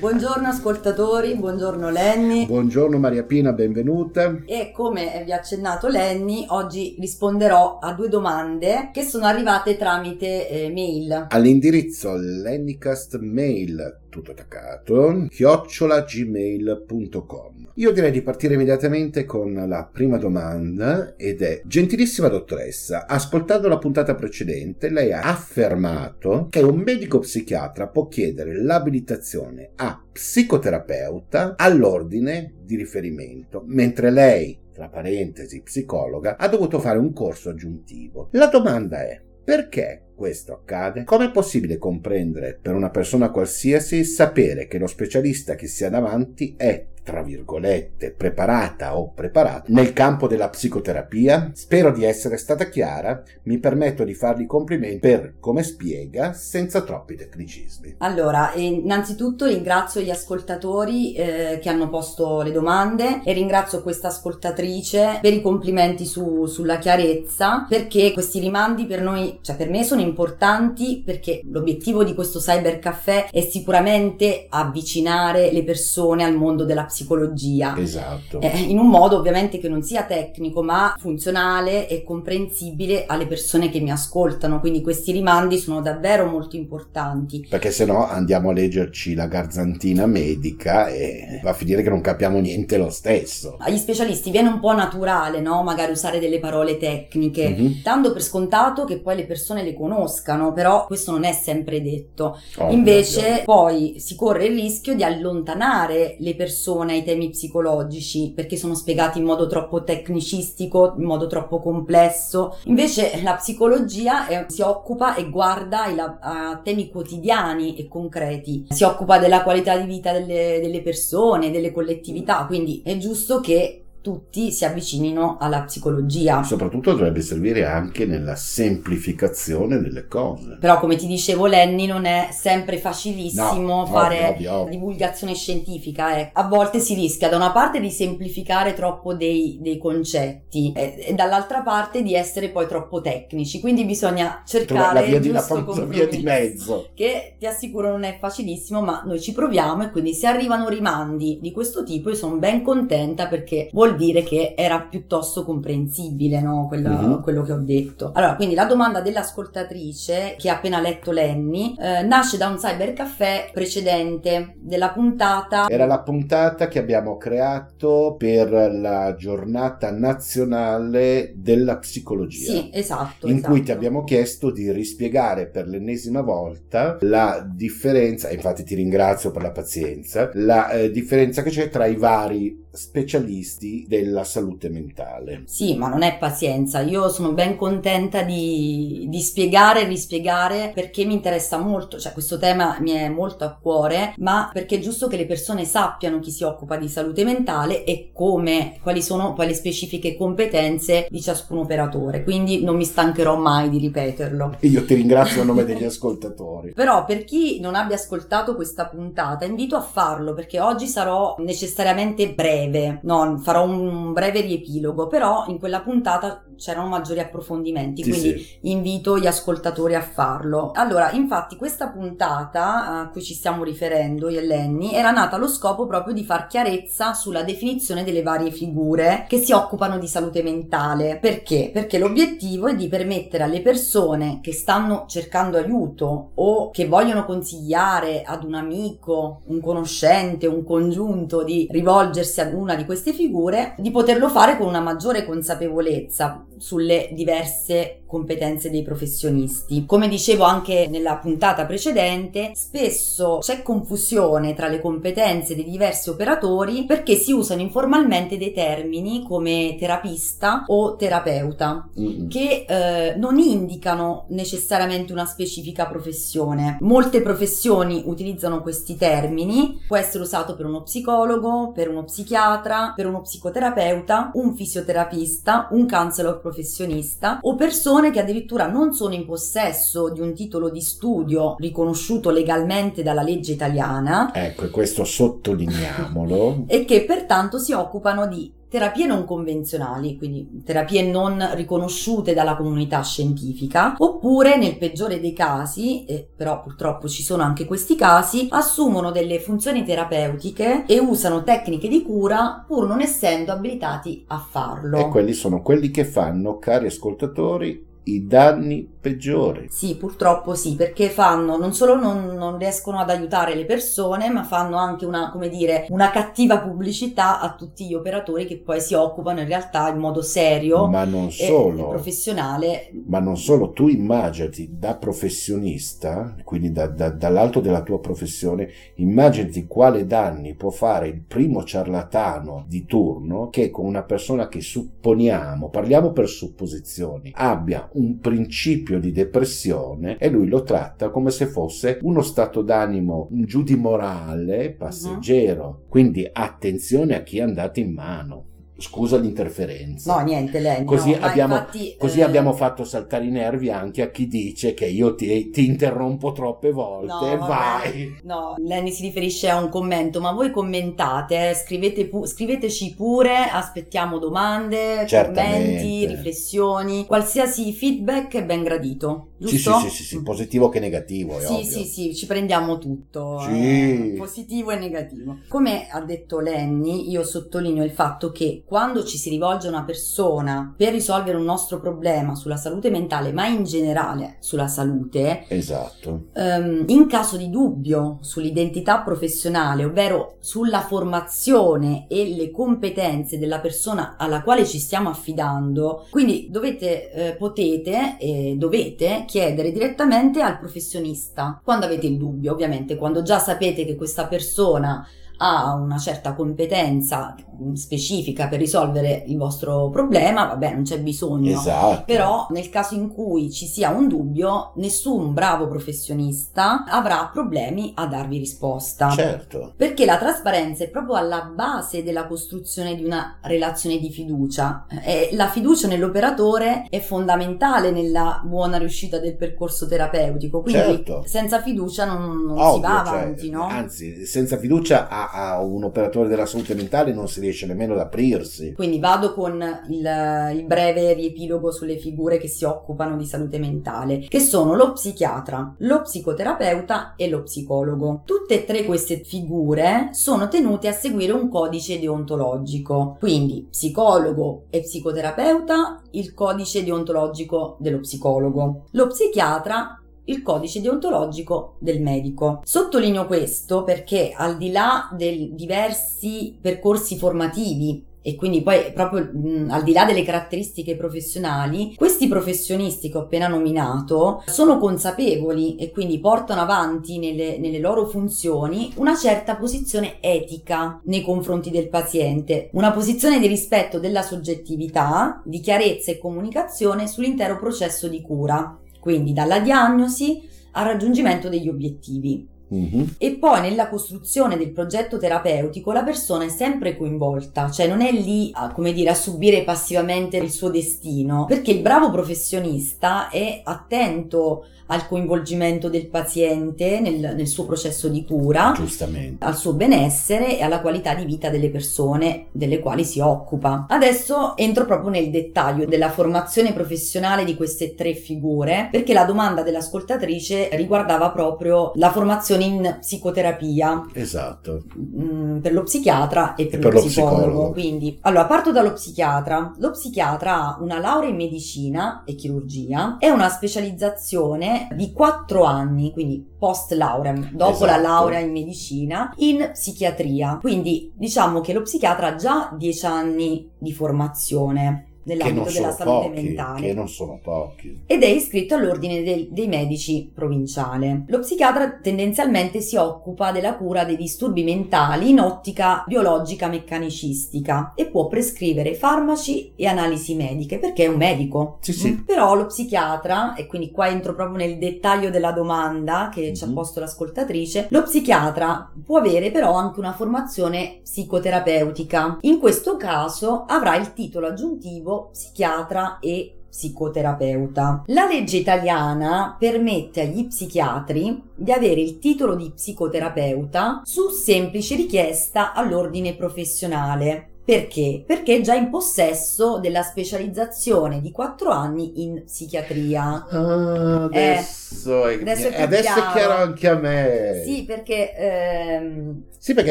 Buongiorno ascoltatori, buongiorno Lenny. Buongiorno Maria Pina, benvenuta. E come vi ha accennato Lenny, oggi risponderò a due domande che sono arrivate tramite eh, mail. All'indirizzo lennycastmail tutto attaccato chiocciolagmail.com io direi di partire immediatamente con la prima domanda ed è gentilissima dottoressa ascoltando la puntata precedente lei ha affermato che un medico psichiatra può chiedere l'abilitazione a psicoterapeuta all'ordine di riferimento mentre lei tra parentesi psicologa ha dovuto fare un corso aggiuntivo. La domanda è perché questo accade? Com'è possibile comprendere per una persona qualsiasi sapere che lo specialista che si ha davanti è, tra virgolette, preparata o preparato nel campo della psicoterapia? Spero di essere stata chiara, mi permetto di fargli complimenti per come spiega senza troppi tecnicismi. Allora, eh, innanzitutto ringrazio gli ascoltatori eh, che hanno posto le domande e ringrazio questa ascoltatrice per i complimenti su- sulla chiarezza perché questi rimandi per noi, cioè per me sono importanti perché l'obiettivo di questo cyber caffè è sicuramente avvicinare le persone al mondo della psicologia. Esatto. Eh, in un modo ovviamente che non sia tecnico ma funzionale e comprensibile alle persone che mi ascoltano quindi questi rimandi sono davvero molto importanti Perché se no andiamo a leggerci la garzantina medica e va a finire che non capiamo niente lo stesso. agli specialisti viene un po' naturale no magari usare delle parole tecniche Mhm. dando per scontato che poi le persone le conoscano però questo non è sempre detto Ovvio, invece ovvio. poi si corre il rischio di allontanare le persone ai temi psicologici perché sono spiegati in modo troppo tecnicistico, in modo troppo complesso. Invece la psicologia è- si occupa e guarda la- a temi quotidiani e concreti, si occupa della qualità di vita delle, delle persone, delle collettività, quindi è giusto che tutti si avvicinino alla psicologia. Soprattutto dovrebbe servire anche nella semplificazione delle cose. Però come ti dicevo Lenny non è sempre facilissimo No, fare ovvio, ovvio. divulgazione scientifica. eh. A volte si rischia da una parte di semplificare troppo dei, dei concetti e, e dall'altra parte di essere poi troppo tecnici. Quindi bisogna cercare la via di, la famosa via di mezzo. Che ti assicuro non è facilissimo, ma noi ci proviamo e quindi se arrivano rimandi di questo tipo io sono ben contenta perché vuol vuol dire che era piuttosto comprensibile no? Quello, Mhm. quello che ho detto. Allora, quindi la domanda dell'ascoltatrice che ha appena letto Lenny eh, nasce da un cybercaffè precedente della puntata. Era la puntata che abbiamo creato per la giornata nazionale della psicologia. Sì, esatto. in esatto. cui ti abbiamo chiesto di rispiegare per l'ennesima volta la differenza, infatti ti ringrazio per la pazienza, la eh, differenza che c'è tra i vari specialisti della salute mentale. Sì, ma non è pazienza, io sono ben contenta di, di spiegare e rispiegare perché mi interessa molto, cioè questo tema mi è molto a cuore, ma perché è giusto che le persone sappiano chi si occupa di salute mentale e come, quali sono poi le specifiche competenze di ciascun operatore, quindi non mi stancherò mai di ripeterlo. E io ti ringrazio a nome degli *laughs* ascoltatori. Però per chi non abbia ascoltato questa puntata invito a farlo perché oggi sarò necessariamente breve, no, farò un breve riepilogo, però in quella puntata c'erano maggiori approfondimenti, Sì, quindi sì. invito gli ascoltatori a farlo. Allora, infatti questa puntata a cui ci stiamo riferendo io e Lenny era nata allo scopo proprio di far chiarezza sulla definizione delle varie figure che si occupano di salute mentale. Perché? Perché l'obiettivo è di permettere alle persone che stanno cercando aiuto o che vogliono consigliare ad un amico, un conoscente, un congiunto di rivolgersi ad una di queste figure, di poterlo fare con una maggiore consapevolezza sulle diverse competenze dei professionisti. Come dicevo anche nella puntata precedente, spesso c'è confusione tra le competenze dei diversi operatori perché si usano informalmente dei termini come terapista o terapeuta Mm. che eh, non indicano necessariamente una specifica professione. Molte professioni utilizzano questi termini, può essere usato per uno psicologo, per uno psichiatra, per uno psicoterapeuta, un fisioterapista, un counselor professionista o persone che addirittura non sono in possesso di un titolo di studio riconosciuto legalmente dalla legge italiana Ecco, e questo sottolineiamolo. *laughs* e che pertanto si occupano di terapie non convenzionali, quindi terapie non riconosciute dalla comunità scientifica, oppure nel peggiore dei casi, e però purtroppo ci sono anche questi casi, assumono delle funzioni terapeutiche e usano tecniche di cura pur non essendo abilitati a farlo. E quelli sono quelli che fanno, cari ascoltatori, i danni peggiori. Sì, purtroppo sì, perché fanno, non solo non, non riescono ad aiutare le persone, ma fanno anche una, come dire, una cattiva pubblicità a tutti gli operatori che poi si occupano in realtà in modo serio Ma non e solo. professionale. Ma non solo, tu immaginati da professionista, quindi da- da- dall'alto della tua professione, immaginati quale danni può fare il primo ciarlatano di turno che con una persona che supponiamo, parliamo per supposizioni, abbia un principio di depressione e lui lo tratta come se fosse uno stato d'animo giù di morale passeggero. Quindi attenzione a chi è andato in mano. Scusa l'interferenza. No, niente, lei. Così, no, abbiamo, infatti, così eh, abbiamo fatto saltare i nervi anche a chi dice che io ti, ti interrompo troppe volte. No. Vai. No, Lenny si riferisce a un commento, ma voi commentate, eh, scrivete pu- scriveteci pure, aspettiamo domande, Certamente. commenti, riflessioni, qualsiasi feedback è ben gradito, Sì, sì, giusto? sì, sì, sì, positivo che negativo, Sì, ovvio. sì, sì, ci prendiamo tutto, Sì. eh, positivo e negativo. Come ha detto Lenny, io sottolineo il fatto che quando ci si rivolge a una persona per risolvere un nostro problema sulla salute mentale, ma in generale sulla salute, Esatto. Ehm, in caso di dubbio sull'identità professionale, ovvero sulla formazione e le competenze della persona alla quale ci stiamo affidando, quindi dovete, eh, potete e dovete chiedere direttamente al professionista quando avete il dubbio, ovviamente, quando già sapete che questa persona ha una certa competenza specifica per risolvere il vostro problema, vabbè, non c'è bisogno. Esatto. Però nel caso in cui ci sia un dubbio, nessun bravo professionista avrà problemi a darvi risposta. Certo. Perché la trasparenza è proprio alla base della costruzione di una relazione di fiducia e la fiducia nell'operatore è fondamentale nella buona riuscita del percorso terapeutico, quindi Certo. senza fiducia non, non si Ovvio, va cioè, avanti, no? Anzi, senza fiducia ha a, un operatore della salute mentale non si riesce nemmeno ad aprirsi. Quindi vado con il, il breve riepilogo sulle figure che si occupano di salute mentale, che sono lo psichiatra, lo psicoterapeuta e lo psicologo. Tutte e tre queste figure sono tenute a seguire un codice deontologico. Quindi psicologo e psicoterapeuta, il codice deontologico dello psicologo. Lo psichiatra il codice deontologico del medico. Sottolineo questo perché al di là dei diversi percorsi formativi e quindi poi proprio mh, al di là delle caratteristiche professionali, questi professionisti che ho appena nominato sono consapevoli e quindi portano avanti nelle, nelle loro funzioni una certa posizione etica nei confronti del paziente, una posizione di rispetto della soggettività, di chiarezza e comunicazione sull'intero processo di cura, quindi dalla diagnosi al raggiungimento degli obiettivi. Mhm. E poi nella costruzione del progetto terapeutico la persona è sempre coinvolta, cioè non è lì a, come dire, a subire passivamente il suo destino, perché il bravo professionista è attento al coinvolgimento del paziente nel, nel suo processo di cura, Giustamente. al suo benessere e alla qualità di vita delle persone delle quali si occupa. Adesso entro proprio nel dettaglio della formazione professionale di queste tre figure, perché la domanda dell'ascoltatrice riguardava proprio la formazione in psicoterapia Esatto. mm, per lo psichiatra e per, per lo lo psicologo. psicologo. Quindi, allora, parto dallo psichiatra. Lo psichiatra ha una laurea in medicina e chirurgia e una specializzazione di 4 anni, quindi post lauream, dopo la Esatto. laurea in medicina, in psichiatria. Quindi diciamo che lo psichiatra ha già 10 anni di formazione nell'ambito della salute pochi, mentale che non sono pochi. ed è iscritto all'ordine del- dei medici provinciale. Lo psichiatra tendenzialmente si occupa della cura dei disturbi mentali in ottica biologica meccanicistica e può prescrivere farmaci e analisi mediche perché è un medico. Sì, sì. Mm. Però lo psichiatra, e quindi qua entro proprio nel dettaglio della domanda che ci ha Mhm. posto l'ascoltatrice, lo psichiatra può avere però anche una formazione psicoterapeutica. In questo caso avrà il titolo aggiuntivo psichiatra e psicoterapeuta. La legge italiana permette agli psichiatri di avere il titolo di psicoterapeuta su semplice richiesta all'ordine professionale. Perché? Perché è già in possesso della specializzazione di 4 anni in psichiatria. Ah, adesso, è, adesso è adesso è chiaro. chiaro anche a me. Sì, perché ehm, Sì, perché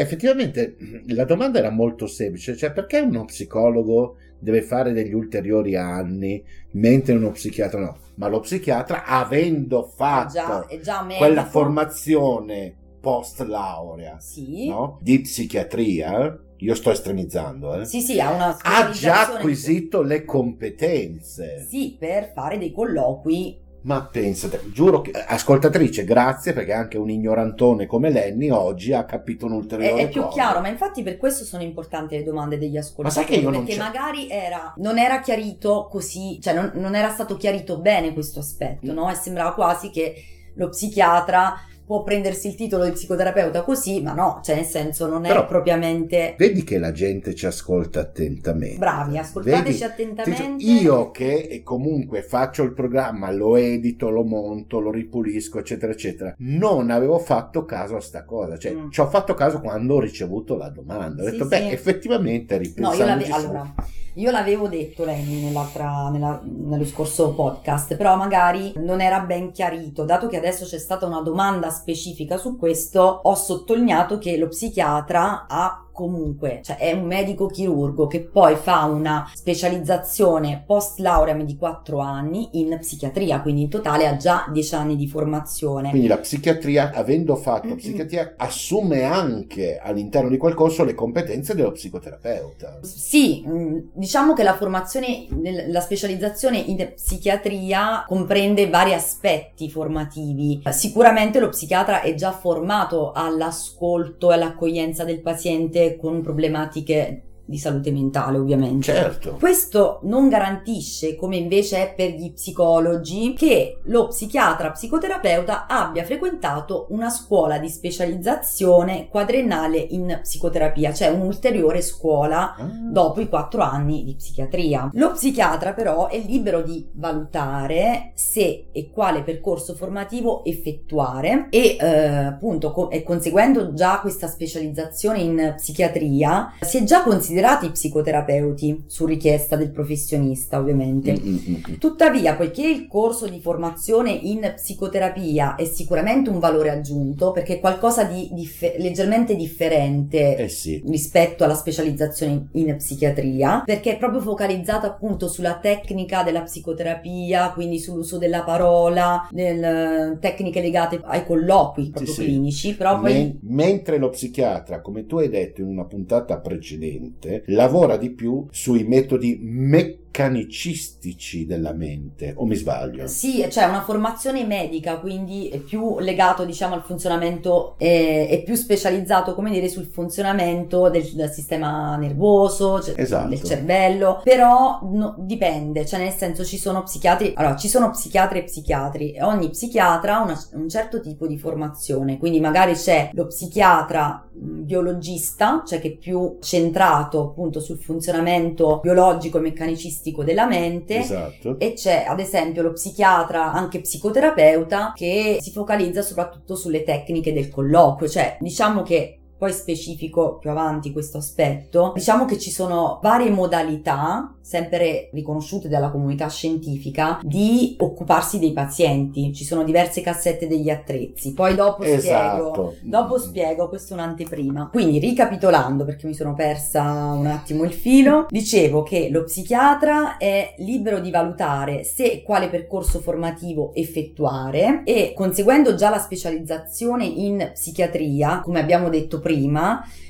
effettivamente la domanda era molto semplice, cioè perché uno psicologo deve fare degli ulteriori anni mentre uno psichiatra no? Ma lo psichiatra avendo è fatto già, è già quella formazione post laurea Sì. no? di psichiatria, io sto estremizzando, eh? Sì, sì, ha una ha già acquisito le competenze. Sì, per fare dei colloqui Ma pensate, giuro che ascoltatrice, grazie perché anche un ignorantone come Lenny oggi ha capito un È, ulteriore è più cosa. chiaro, ma infatti per questo sono importanti le domande degli ascoltatori. che io non perché c'è- magari era, non era chiarito così, cioè non, non era stato chiarito bene questo Mm. aspetto, no? E sembrava quasi che lo psichiatra può prendersi il titolo di psicoterapeuta così, ma no, cioè nel senso non è Però- propriamente... Vedi che la gente ci ascolta attentamente. Bravi, ascoltateci Vedi? attentamente. Io che comunque faccio il programma, lo edito, lo monto, lo ripulisco, eccetera, eccetera, non avevo fatto caso a sta cosa. Cioè, Mm. ci ho fatto caso quando ho ricevuto la domanda. Ho Sì, detto, sì. beh, effettivamente No, io, ripensandoci l'ave- su- allora, io l'avevo detto Lenny nella- nello scorso podcast, però magari non era ben chiarito. Dato che adesso c'è stata una domanda specifica su questo, ho sottolineato che lo psichiatra ha comunque, cioè è un medico chirurgo che poi fa una specializzazione post lauream di 4 anni in psichiatria, quindi in totale ha già 10 anni di formazione. Quindi la psichiatria, avendo fatto Mm-mm. psichiatria, assume anche all'interno di quel corso le competenze dello psicoterapeuta. Sì, mh, diciamo che la formazione, la specializzazione in psichiatria comprende vari aspetti formativi. Sicuramente lo psichiatra è già formato all'ascolto e all'accoglienza del paziente con problematiche di salute mentale, ovviamente. Certo. Questo non garantisce, come invece è per gli psicologi, che lo psichiatra psicoterapeuta abbia frequentato una scuola di specializzazione quadriennale in psicoterapia, cioè un'ulteriore scuola dopo i quattro anni di psichiatria. Lo psichiatra però è libero di valutare se e quale percorso formativo effettuare e eh, appunto co- e conseguendo già questa specializzazione in psichiatria si è già considerati psicoterapeuti su richiesta del professionista ovviamente. Mm, Tuttavia, poiché il corso di formazione in psicoterapia è sicuramente un valore aggiunto, perché è qualcosa di diffe- leggermente differente Eh sì. rispetto alla specializzazione in psichiatria, perché è proprio focalizzata appunto sulla tecnica della psicoterapia, quindi sull'uso della parola, nel- tecniche legate ai colloqui proprio sì. clinici, però poi Men- mentre lo psichiatra, come tu hai detto in una puntata precedente, lavora di più sui metodi meccanicistici della mente, o mi sbaglio? Sì, c'è una formazione medica, quindi è più legato, diciamo, al funzionamento, eh, è più specializzato, come dire, sul funzionamento del, del sistema nervoso, cioè, Esatto. del cervello, però no- dipende, cioè nel senso ci sono psichiatri, allora ci sono psichiatri e psichiatri e ogni psichiatra ha una- un certo tipo di formazione, quindi magari c'è lo psichiatra biologista, cioè che è più centrato appunto sul funzionamento biologico e meccanicistico della mente Esatto. e c'è ad esempio lo psichiatra, anche psicoterapeuta, che si focalizza soprattutto sulle tecniche del colloquio, cioè diciamo che poi specifico più avanti questo aspetto, diciamo che ci sono varie modalità, sempre riconosciute dalla comunità scientifica, di occuparsi dei pazienti. Ci sono diverse cassette degli attrezzi. Poi dopo Esatto. spiego, dopo spiego, questo è un'anteprima. Quindi ricapitolando, perché mi sono persa un attimo il filo, dicevo che lo psichiatra è libero di valutare se e quale percorso formativo effettuare e conseguendo già la specializzazione in psichiatria, come abbiamo detto prima,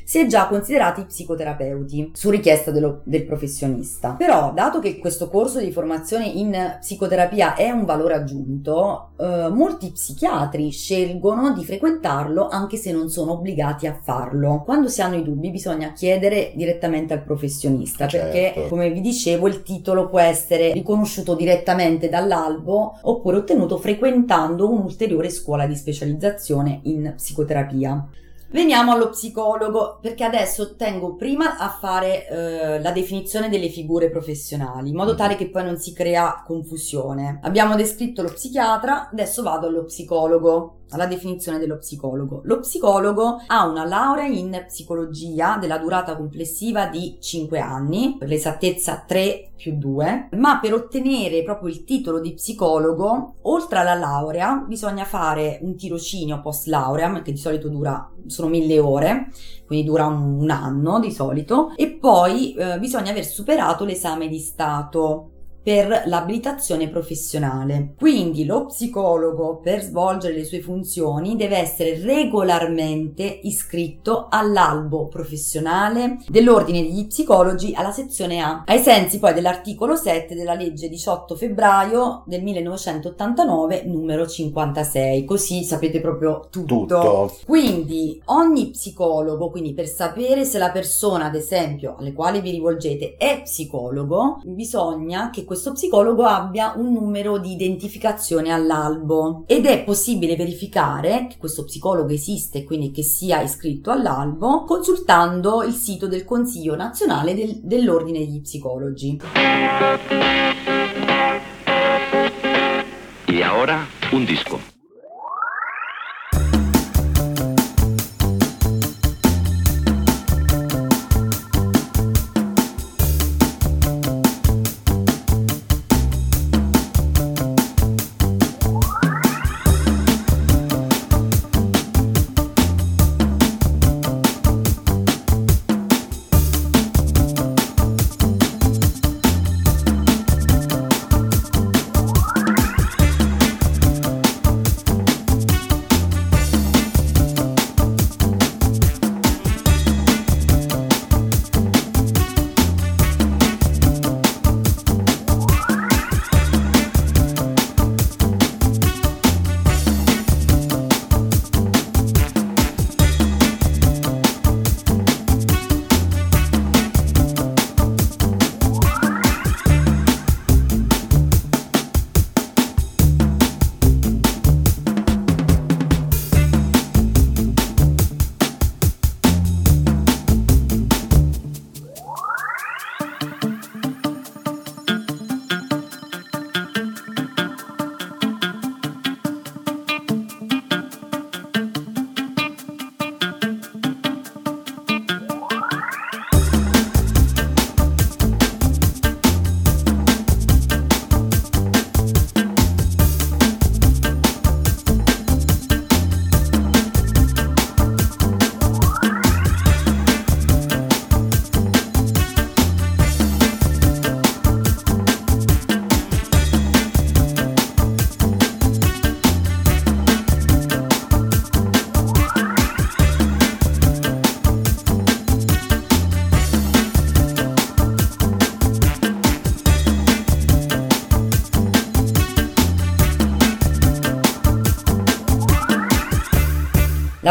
si è già considerati psicoterapeuti su richiesta dello- del professionista. Però, dato che questo corso di formazione in psicoterapia è un valore aggiunto, eh, molti psichiatri scelgono di frequentarlo anche se non sono obbligati a farlo. Quando si hanno i dubbi bisogna chiedere direttamente al professionista perché, Certo. come vi dicevo, il titolo può essere riconosciuto direttamente dall'albo oppure ottenuto frequentando un'ulteriore scuola di specializzazione in psicoterapia. Veniamo allo psicologo, perché adesso tengo prima a fare eh, la definizione delle figure professionali, in modo tale che poi non si crea confusione. Abbiamo descritto lo psichiatra, adesso vado allo psicologo, alla definizione dello psicologo. Lo psicologo ha una laurea in psicologia della durata complessiva di 5 anni, per l'esattezza 3 più 2, ma per ottenere proprio il titolo di psicologo, oltre alla laurea, bisogna fare un tirocinio post laurea, che di solito dura sono mille ore, quindi dura un, un anno di solito, e poi eh, bisogna aver superato l'esame di Stato per l'abilitazione professionale. Quindi lo psicologo per svolgere le sue funzioni deve essere regolarmente iscritto all'albo professionale dell'ordine degli psicologi alla sezione A, ai sensi poi dell'articolo 7 della legge 18 febbraio del 1989 numero 56. Così sapete proprio tutto. Tutto. Quindi ogni psicologo, quindi per sapere se la persona, ad esempio, alle quali vi rivolgete è psicologo, bisogna che questo psicologo abbia un numero di identificazione all'albo ed è possibile verificare che questo psicologo esiste, quindi che sia iscritto all'albo, consultando il sito del Consiglio nazionale del- dell'Ordine degli Psicologi. Y ahora, un disco.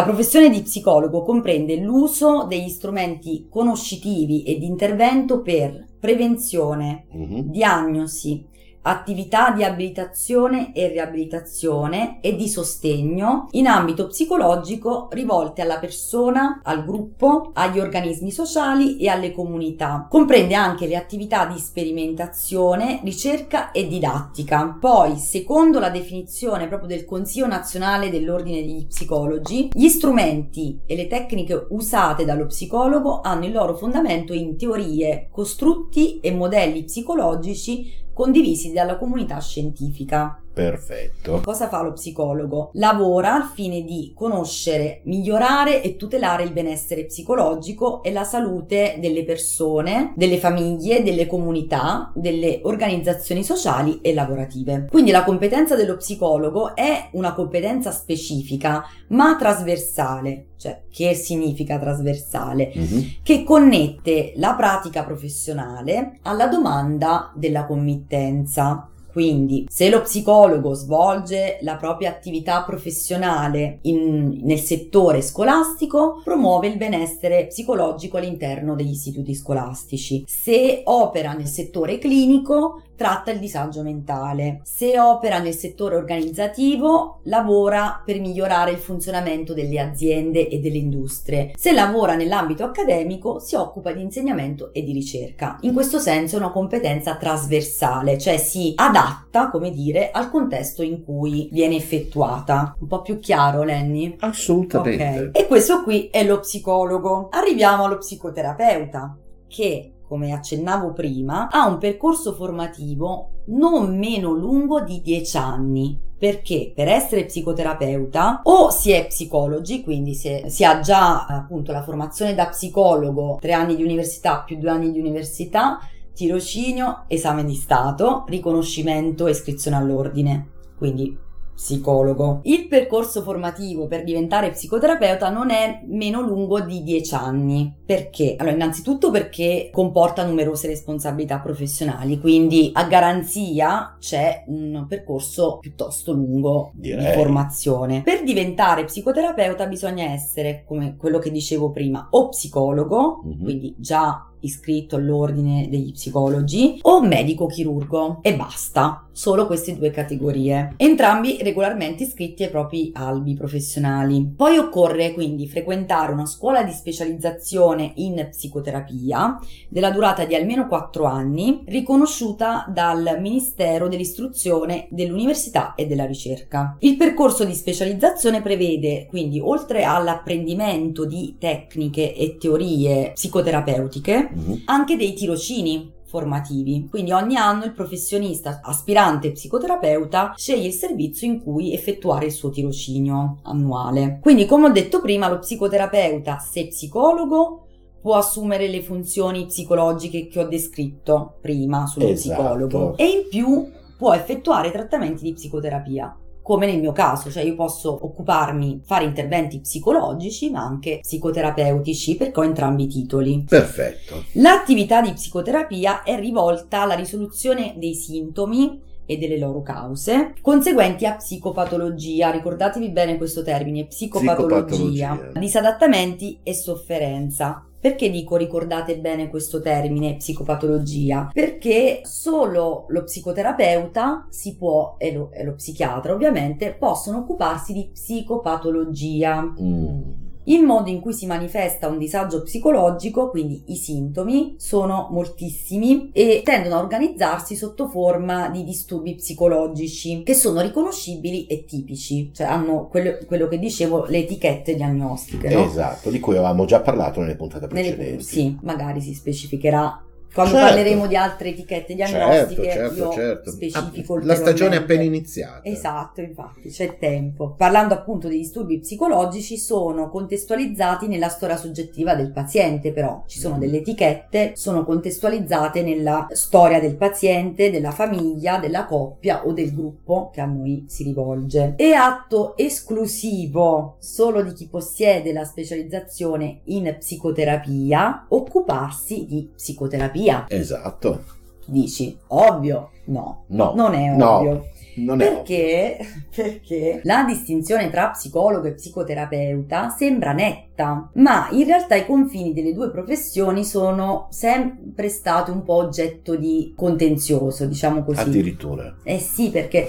Professione di psicologo comprende l'uso degli strumenti conoscitivi e di intervento per prevenzione, Mhm. diagnosi, attività di abilitazione e riabilitazione e di sostegno in ambito psicologico rivolte alla persona, al gruppo, agli organismi sociali e alle comunità. Comprende anche le attività di sperimentazione, ricerca e didattica. Poi, secondo la definizione proprio del Consiglio nazionale dell'Ordine degli Psicologi, gli strumenti e le tecniche usate dallo psicologo hanno il loro fondamento in teorie, costrutti e modelli psicologici condivisi dalla comunità scientifica. Perfetto. Cosa fa lo psicologo? Lavora al fine di conoscere, migliorare e tutelare il benessere psicologico e la salute delle persone, delle famiglie, delle comunità, delle organizzazioni sociali e lavorative. Quindi la competenza dello psicologo è una competenza specifica ma trasversale. Cioè, che significa trasversale? Mhm. che connette la pratica professionale alla domanda della committenza. Quindi, se lo psicologo svolge la propria attività professionale in- nel settore scolastico, promuove il benessere psicologico all'interno degli istituti scolastici. Se opera nel settore clinico, tratta il disagio mentale. Se opera nel settore organizzativo, lavora per migliorare il funzionamento delle aziende e delle industrie. Se lavora nell'ambito accademico, si occupa di insegnamento e di ricerca. In questo senso è una competenza trasversale, cioè si adatta, come dire, al contesto in cui viene effettuata. Un po' più chiaro, Lenny? Assolutamente. Ok. E questo qui è lo psicologo. Arriviamo allo psicoterapeuta, che come accennavo prima, ha un percorso formativo non meno lungo di 10 anni. Perché per essere psicoterapeuta o si è psicologi, quindi è- si ha già appunto la formazione da psicologo, tre anni di università più due anni di università, tirocinio, esame di Stato, riconoscimento e iscrizione all'ordine. Quindi psicologo. Il percorso formativo per diventare psicoterapeuta non è meno lungo di 10 anni. Perché? Allora, innanzitutto perché comporta numerose responsabilità professionali, quindi a garanzia c'è un percorso piuttosto lungo Direi. di formazione. Per diventare psicoterapeuta bisogna essere, come quello che dicevo prima, o psicologo, Mhm. quindi già iscritto all'ordine degli psicologi o medico chirurgo e basta, solo queste due categorie, entrambi regolarmente iscritti ai propri albi professionali. Poi occorre quindi frequentare una scuola di specializzazione in psicoterapia della durata di almeno 4 anni, riconosciuta dal Ministero dell'Istruzione, dell'Università e della Ricerca. Il percorso di specializzazione prevede quindi oltre all'apprendimento di tecniche e teorie psicoterapeutiche, Mhm. anche dei tirocini formativi. Quindi ogni anno il professionista aspirante psicoterapeuta sceglie il servizio in cui effettuare il suo tirocinio annuale. Quindi come ho detto prima, lo psicoterapeuta, se psicologo, può assumere le funzioni psicologiche che ho descritto prima sullo Esatto. psicologo e in più può effettuare trattamenti di psicoterapia come nel mio caso, cioè io posso occuparmi, fare interventi psicologici ma anche psicoterapeutici perché ho entrambi i titoli. Perfetto. L'attività di psicoterapia è rivolta alla risoluzione dei sintomi e delle loro cause conseguenti a psicopatologia, ricordatevi bene questo termine, psicopatologia, Psicopatologia. disadattamenti e sofferenza. Perché dico ricordate bene questo termine psicopatologia? Perché solo lo psicoterapeuta si può, e lo, e lo psichiatra ovviamente, possono occuparsi di psicopatologia. Mm. Il modo in cui si manifesta un disagio psicologico, quindi i sintomi, sono moltissimi e tendono a organizzarsi sotto forma di disturbi psicologici che sono riconoscibili e tipici, cioè hanno quello, quello che dicevo, le etichette diagnostiche. No? Esatto, di cui avevamo già parlato nelle puntate Nelle- precedenti. sì, magari si specificherà. Quando Certo. parleremo di altre etichette diagnostiche, Certo, certo, io certo. specifico La stagione è appena iniziata. Esatto, infatti, c'è tempo. Parlando appunto dei disturbi psicologici, sono contestualizzati nella storia soggettiva del paziente, però ci sono delle etichette, sono contestualizzate nella storia del paziente, della famiglia, della coppia o del gruppo che a noi si rivolge. È atto esclusivo solo di chi possiede la specializzazione in psicoterapia occuparsi di psicoterapia. Esatto. Dici, ovvio? No, No. non è No. ovvio. Non è Perché, *laughs* perché la distinzione tra psicologo e psicoterapeuta sembra netta, ma in realtà i confini delle due professioni sono sempre stati un po' oggetto di contenzioso, diciamo così. Addirittura. Eh sì, perché,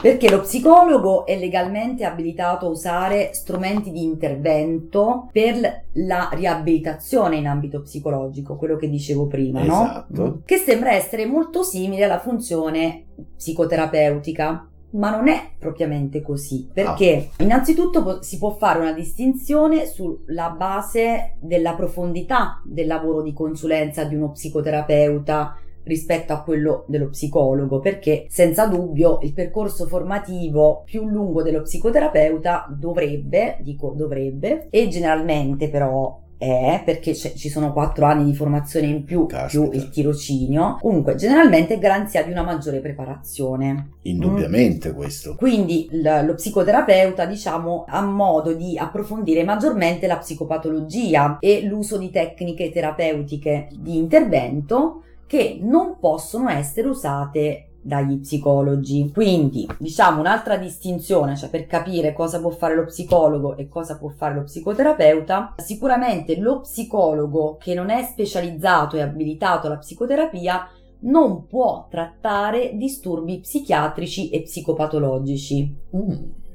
perché lo psicologo è legalmente abilitato a usare strumenti di intervento per la riabilitazione in ambito psicologico, quello che dicevo prima, no? Esatto. Che sembra essere molto simile alla funzione psicoterapeutica. Ma non è propriamente così, perché innanzitutto po- si può fare una distinzione sulla base della profondità del lavoro di consulenza di uno psicoterapeuta rispetto a quello dello psicologo, perché senza dubbio il percorso formativo più lungo dello psicoterapeuta dovrebbe, dico dovrebbe, e generalmente però è perché c'è- ci sono quattro anni di formazione in più più il tirocinio, comunque generalmente è garanzia di una maggiore preparazione. Indubbiamente questo. Quindi l- lo psicoterapeuta, diciamo, ha modo di approfondire maggiormente la psicopatologia e l'uso di tecniche terapeutiche di intervento che non possono essere usate dagli psicologi. Quindi, diciamo un'altra distinzione, cioè per capire cosa può fare lo psicologo e cosa può fare lo psicoterapeuta, sicuramente lo psicologo che non è specializzato e abilitato alla psicoterapia non può trattare disturbi psichiatrici e psicopatologici.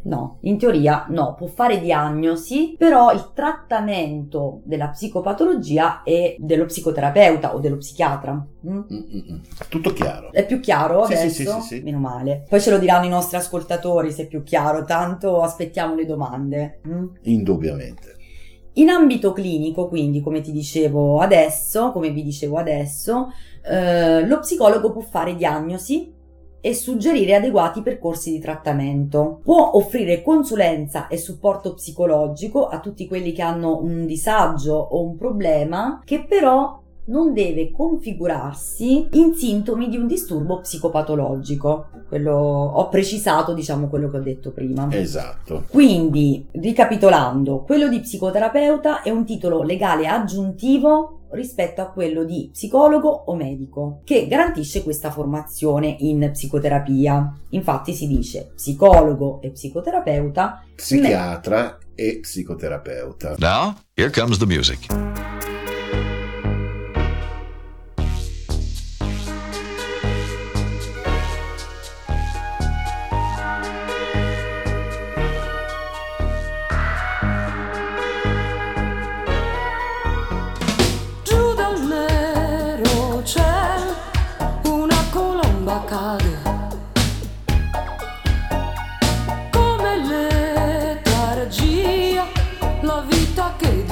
No, in teoria no, può fare diagnosi, però il trattamento della psicopatologia è dello psicoterapeuta o dello psichiatra. Mm? Tutto chiaro. È più chiaro Sì, sì, adesso? sì, sì, sì. Meno male. Poi ce lo diranno i nostri ascoltatori se è più chiaro, tanto aspettiamo le domande. mm? Indubbiamente. In ambito clinico, quindi, come ti dicevo adesso, come vi dicevo adesso, eh, lo psicologo può fare diagnosi e suggerire adeguati percorsi di trattamento. Può offrire consulenza e supporto psicologico a tutti quelli che hanno un disagio o un problema che però non deve configurarsi in sintomi di un disturbo psicopatologico. Quello ho precisato, diciamo, quello che ho detto prima. Esatto. Quindi, ricapitolando, quello di psicoterapeuta è un titolo legale aggiuntivo rispetto a quello di psicologo o medico, che garantisce questa formazione in psicoterapia. Infatti si dice psicologo e psicoterapeuta. Psichiatra e psicoterapeuta. Now, here comes the music.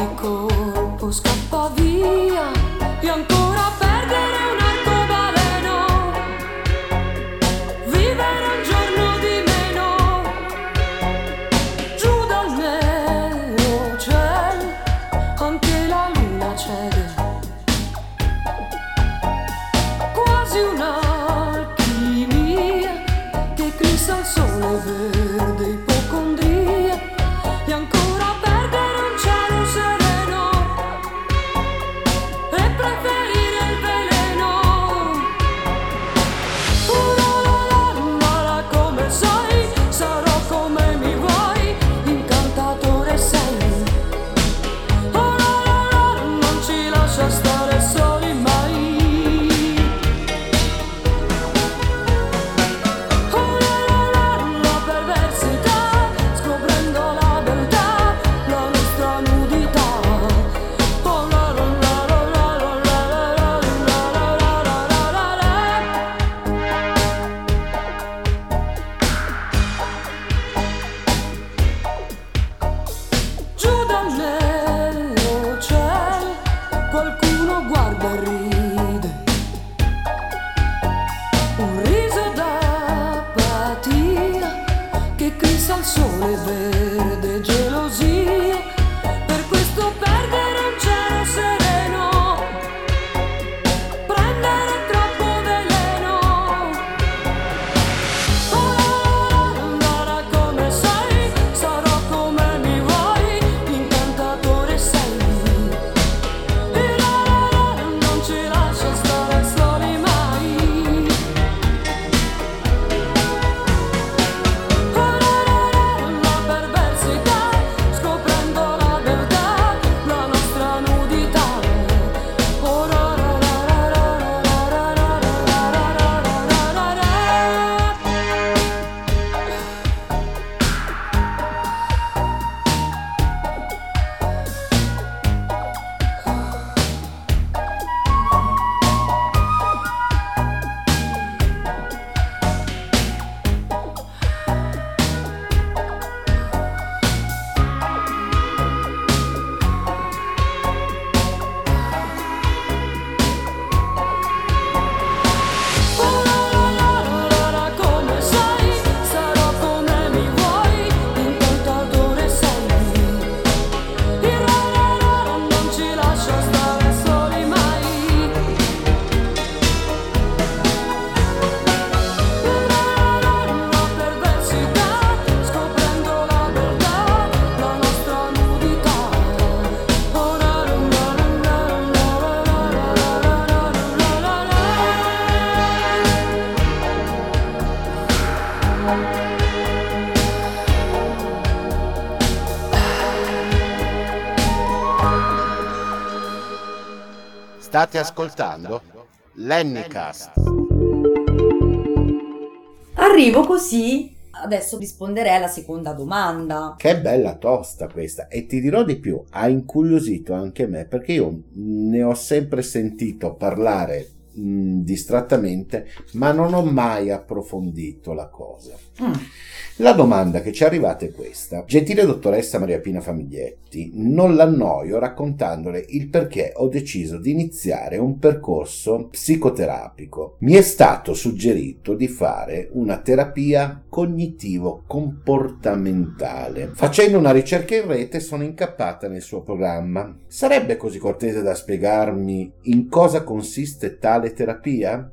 Vita che di colpo scappa via e ancora State ascoltando Lennycast. Arrivo così. Adesso risponderei alla seconda domanda. Che bella tosta questa e ti dirò di più, ha incuriosito anche me perché io ne ho sempre sentito parlare mh, distrattamente, ma non ho mai approfondito la cosa. Mm. La domanda che ci è arrivata è questa. Gentile dottoressa Maria Pina Famiglietti, non l'annoio raccontandole il perché ho deciso di iniziare un percorso psicoterapico. Mi è stato suggerito di fare una terapia cognitivo-comportamentale. Facendo una ricerca in rete sono incappata nel suo programma. Sarebbe così cortese da spiegarmi in cosa consiste tale terapia?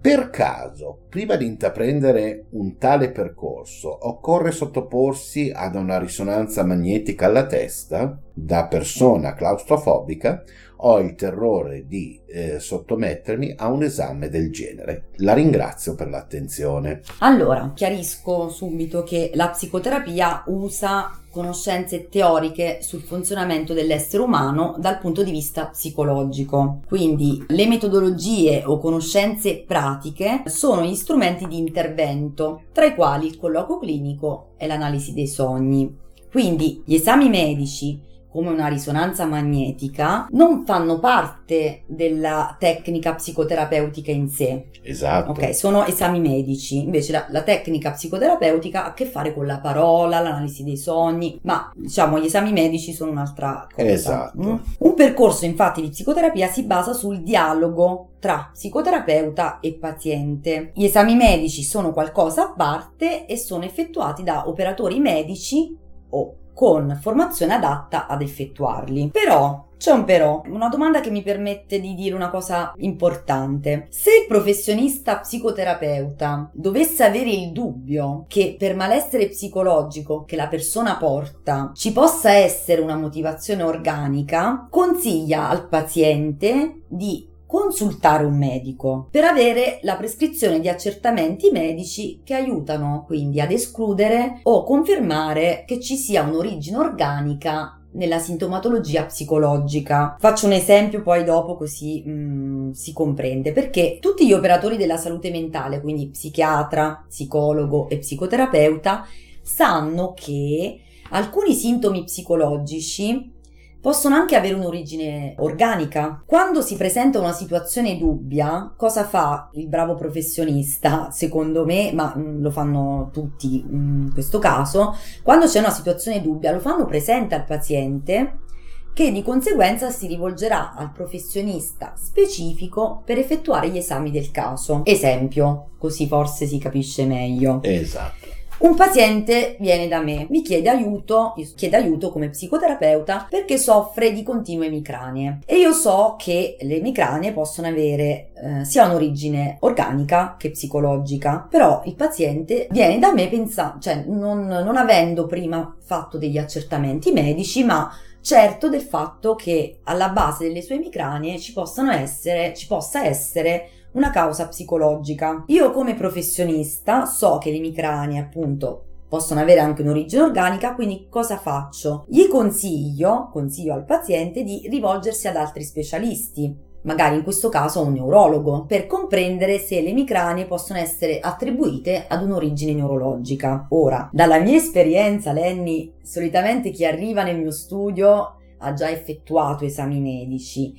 Per caso, prima di intraprendere un tale percorso, occorre sottoporsi ad una risonanza magnetica alla testa? Da persona claustrofobica ho il terrore di eh, sottomettermi a un esame del genere. La ringrazio per l'attenzione. Allora, chiarisco subito che la psicoterapia usa conoscenze teoriche sul funzionamento dell'essere umano dal punto di vista psicologico. Quindi le metodologie o conoscenze pratiche sono gli strumenti di intervento, tra i quali il colloquio clinico e l'analisi dei sogni. Quindi gli esami medici come una risonanza magnetica non fanno parte della tecnica psicoterapeutica in sé. Esatto. Ok, sono esami medici, invece la, la tecnica psicoterapeutica ha a che fare con la parola, l'analisi dei sogni, ma diciamo gli esami medici sono un'altra cosa. Esatto. Mm? Un percorso infatti di psicoterapia si basa sul dialogo tra psicoterapeuta e paziente. Gli esami medici sono qualcosa a parte e sono effettuati da operatori medici o con formazione adatta ad effettuarli. Però c'è un però, una domanda che mi permette di dire una cosa importante. Se il professionista psicoterapeuta dovesse avere il dubbio che per malessere psicologico che la persona porta ci possa essere una motivazione organica, consiglia al paziente di consultare un medico per avere la prescrizione di accertamenti medici che aiutano quindi ad escludere o confermare che ci sia un'origine organica nella sintomatologia psicologica. Faccio un esempio poi dopo così mm, si comprende perché tutti gli operatori della salute mentale, quindi psichiatra, psicologo e psicoterapeuta, sanno che alcuni sintomi psicologici possono anche avere un'origine organica. Quando si presenta una situazione dubbia, cosa fa il bravo professionista, secondo me, ma mm, lo fanno tutti in questo caso, quando c'è una situazione dubbia lo fanno presente al paziente che di conseguenza si rivolgerà al professionista specifico per effettuare gli esami del caso. Esempio, così forse si capisce meglio. Esatto. Un paziente viene da me, mi chiede aiuto, chiede aiuto come psicoterapeuta perché soffre di continue emicranie. E io so che le emicranie possono avere eh, sia un'origine organica che psicologica, però il paziente viene da me pensando, cioè non, non avendo prima fatto degli accertamenti medici, ma certo del fatto che alla base delle sue emicranie ci essere, ci possa essere una causa psicologica. Io come professionista so che le emicranie appunto possono avere anche un'origine organica, quindi cosa faccio? Gli consiglio, consiglio al paziente di rivolgersi ad altri specialisti, magari in questo caso a un neurologo, per comprendere se le emicranie possono essere attribuite ad un'origine neurologica. Ora, dalla mia esperienza, Lenny, solitamente chi arriva nel mio studio ha già effettuato esami medici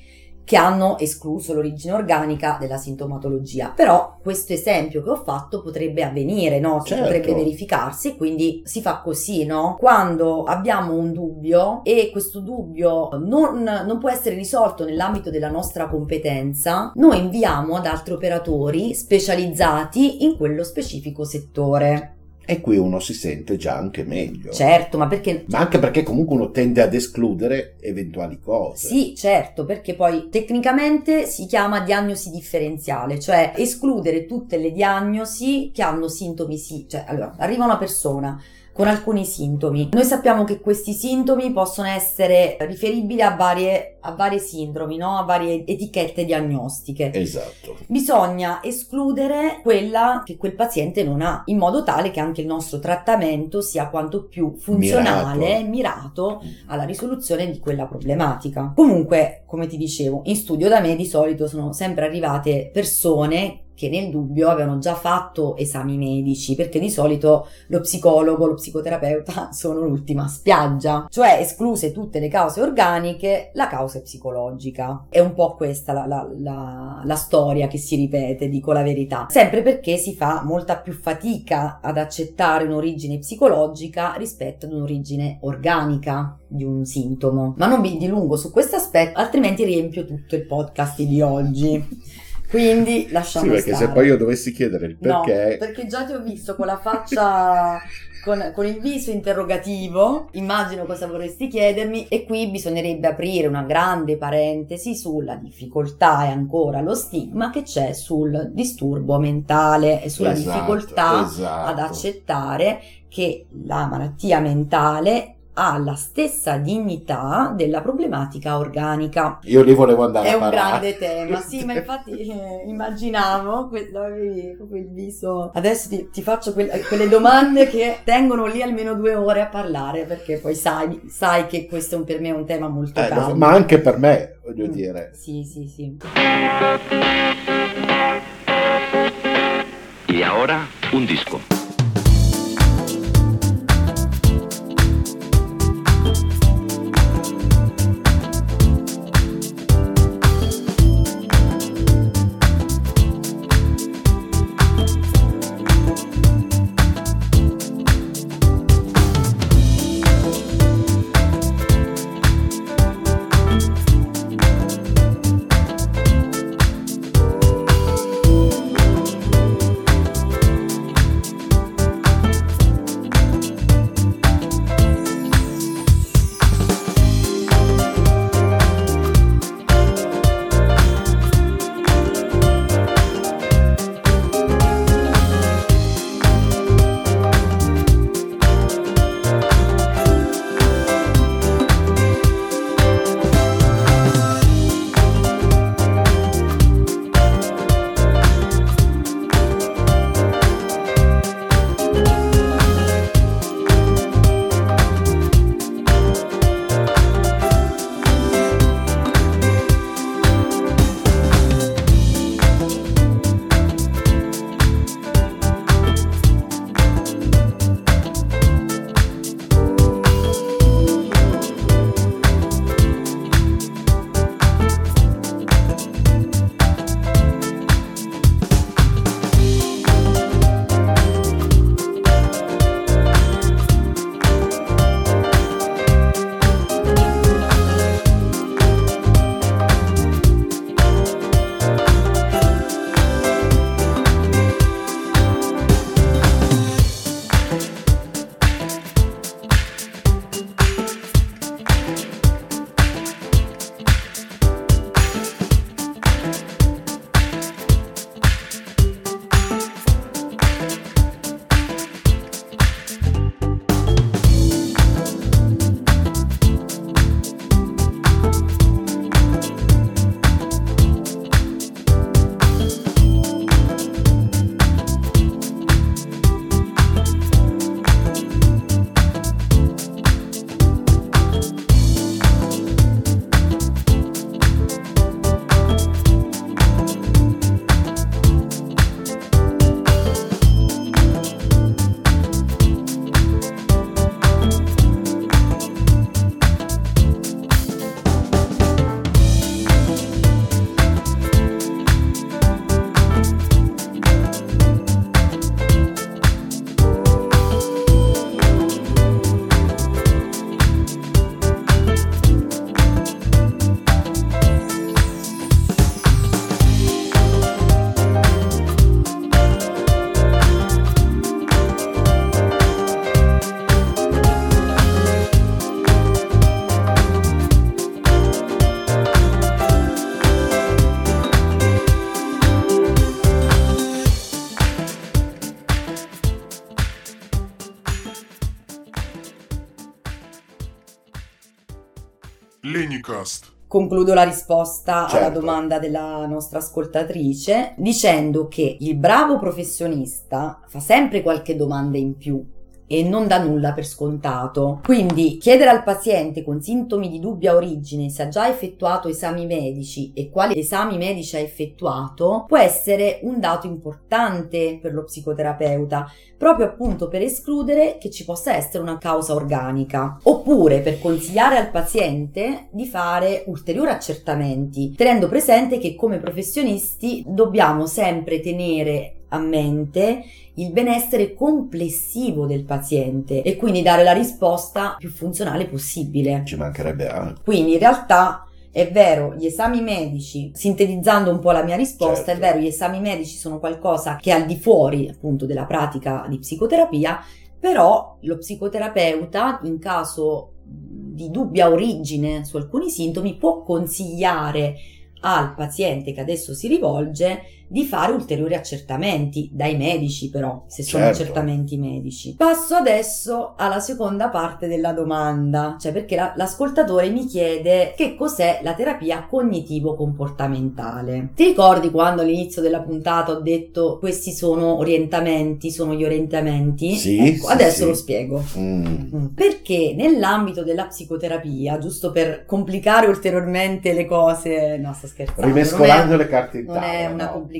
che hanno escluso l'origine organica della sintomatologia. Però questo esempio che ho fatto potrebbe avvenire, no? Certo. potrebbe verificarsi, quindi si fa così, no? Quando abbiamo un dubbio e questo dubbio non, non può essere risolto nell'ambito della nostra competenza, noi inviamo ad altri operatori specializzati in quello specifico settore. E qui uno si sente già anche meglio. Certo, ma perché Ma anche perché comunque uno tende ad escludere eventuali cose. Sì, certo, perché poi tecnicamente si chiama diagnosi differenziale, cioè escludere tutte le diagnosi che hanno sintomi sì, cioè allora arriva una persona con alcuni sintomi. Noi sappiamo che questi sintomi possono essere riferibili a varie, a varie sindromi, no? a varie etichette diagnostiche. Esatto. Bisogna escludere quella che quel paziente non ha, in modo tale che anche il nostro trattamento sia quanto più funzionale, mirato, alla risoluzione di quella problematica. Comunque, come ti dicevo, in studio da me di solito sono sempre arrivate persone che nel dubbio avevano già fatto esami medici, perché di solito lo psicologo, lo psicoterapeuta *laughs* sono l'ultima spiaggia, cioè escluse tutte le cause organiche, la causa è psicologica. È un po' questa la, la- la- la storia che si ripete, dico la verità, sempre perché si fa molta più fatica ad accettare un'origine psicologica rispetto ad un'origine organica di un sintomo. Ma non vi dilungo su questo aspetto, altrimenti riempio tutto il podcast di oggi. *laughs* Quindi lasciamo Sì, perché stare. se poi io dovessi chiedere il perché... No, perché già ti ho visto con la faccia, *laughs* con, con il viso interrogativo, immagino cosa vorresti chiedermi e qui bisognerebbe aprire una grande parentesi sulla difficoltà e ancora lo stigma che c'è sul disturbo mentale e sulla Esatto, difficoltà esatto. ad accettare che la malattia mentale ha la stessa dignità della problematica organica. Io lì volevo andare È a un parare. grande tema, *laughs* sì, ma infatti eh, immaginavo, que- avevi proprio il viso. Adesso ti, ti faccio que- quelle domande che tengono lì almeno due ore a parlare, perché poi sai, sai che questo è un- per me è un tema molto Eh, caldo. ma anche per me, voglio Mm. dire. Sì, sì, sì. Y ahora, un disco. Risposta. Concludo la risposta alla Certo. domanda della nostra ascoltatrice dicendo che il bravo professionista fa sempre qualche domanda in più e non dà nulla per scontato. Quindi chiedere al paziente con sintomi di dubbia origine se ha già effettuato esami medici e quali esami medici ha effettuato può essere un dato importante per lo psicoterapeuta, proprio appunto per escludere che ci possa essere una causa organica, oppure per consigliare al paziente di fare ulteriori accertamenti, tenendo presente che come professionisti dobbiamo sempre tenere a mente il benessere complessivo del paziente e quindi dare la risposta più funzionale possibile. Ci mancherebbe altro. Quindi in realtà è vero, gli esami medici, sintetizzando un po' la mia risposta, Certo. è vero, gli esami medici sono qualcosa che è al di fuori appunto della pratica di psicoterapia, però lo psicoterapeuta in caso di dubbia origine su alcuni sintomi può consigliare al paziente che adesso si rivolge di fare ulteriori accertamenti dai medici però, se sono Certo. accertamenti medici. Passo adesso alla seconda parte della domanda, cioè perché la- l'ascoltatore mi chiede che cos'è la terapia cognitivo-comportamentale. Ti ricordi quando all'inizio della puntata ho detto questi sono orientamenti, sono gli orientamenti? Sì, Ecco, sì, adesso sì. lo spiego. Mm. Mm. Perché nell'ambito della psicoterapia, giusto per complicare ulteriormente le cose, no sto scherzando, Rimescolando non è- le carte in non tavola. è una no? complicazione,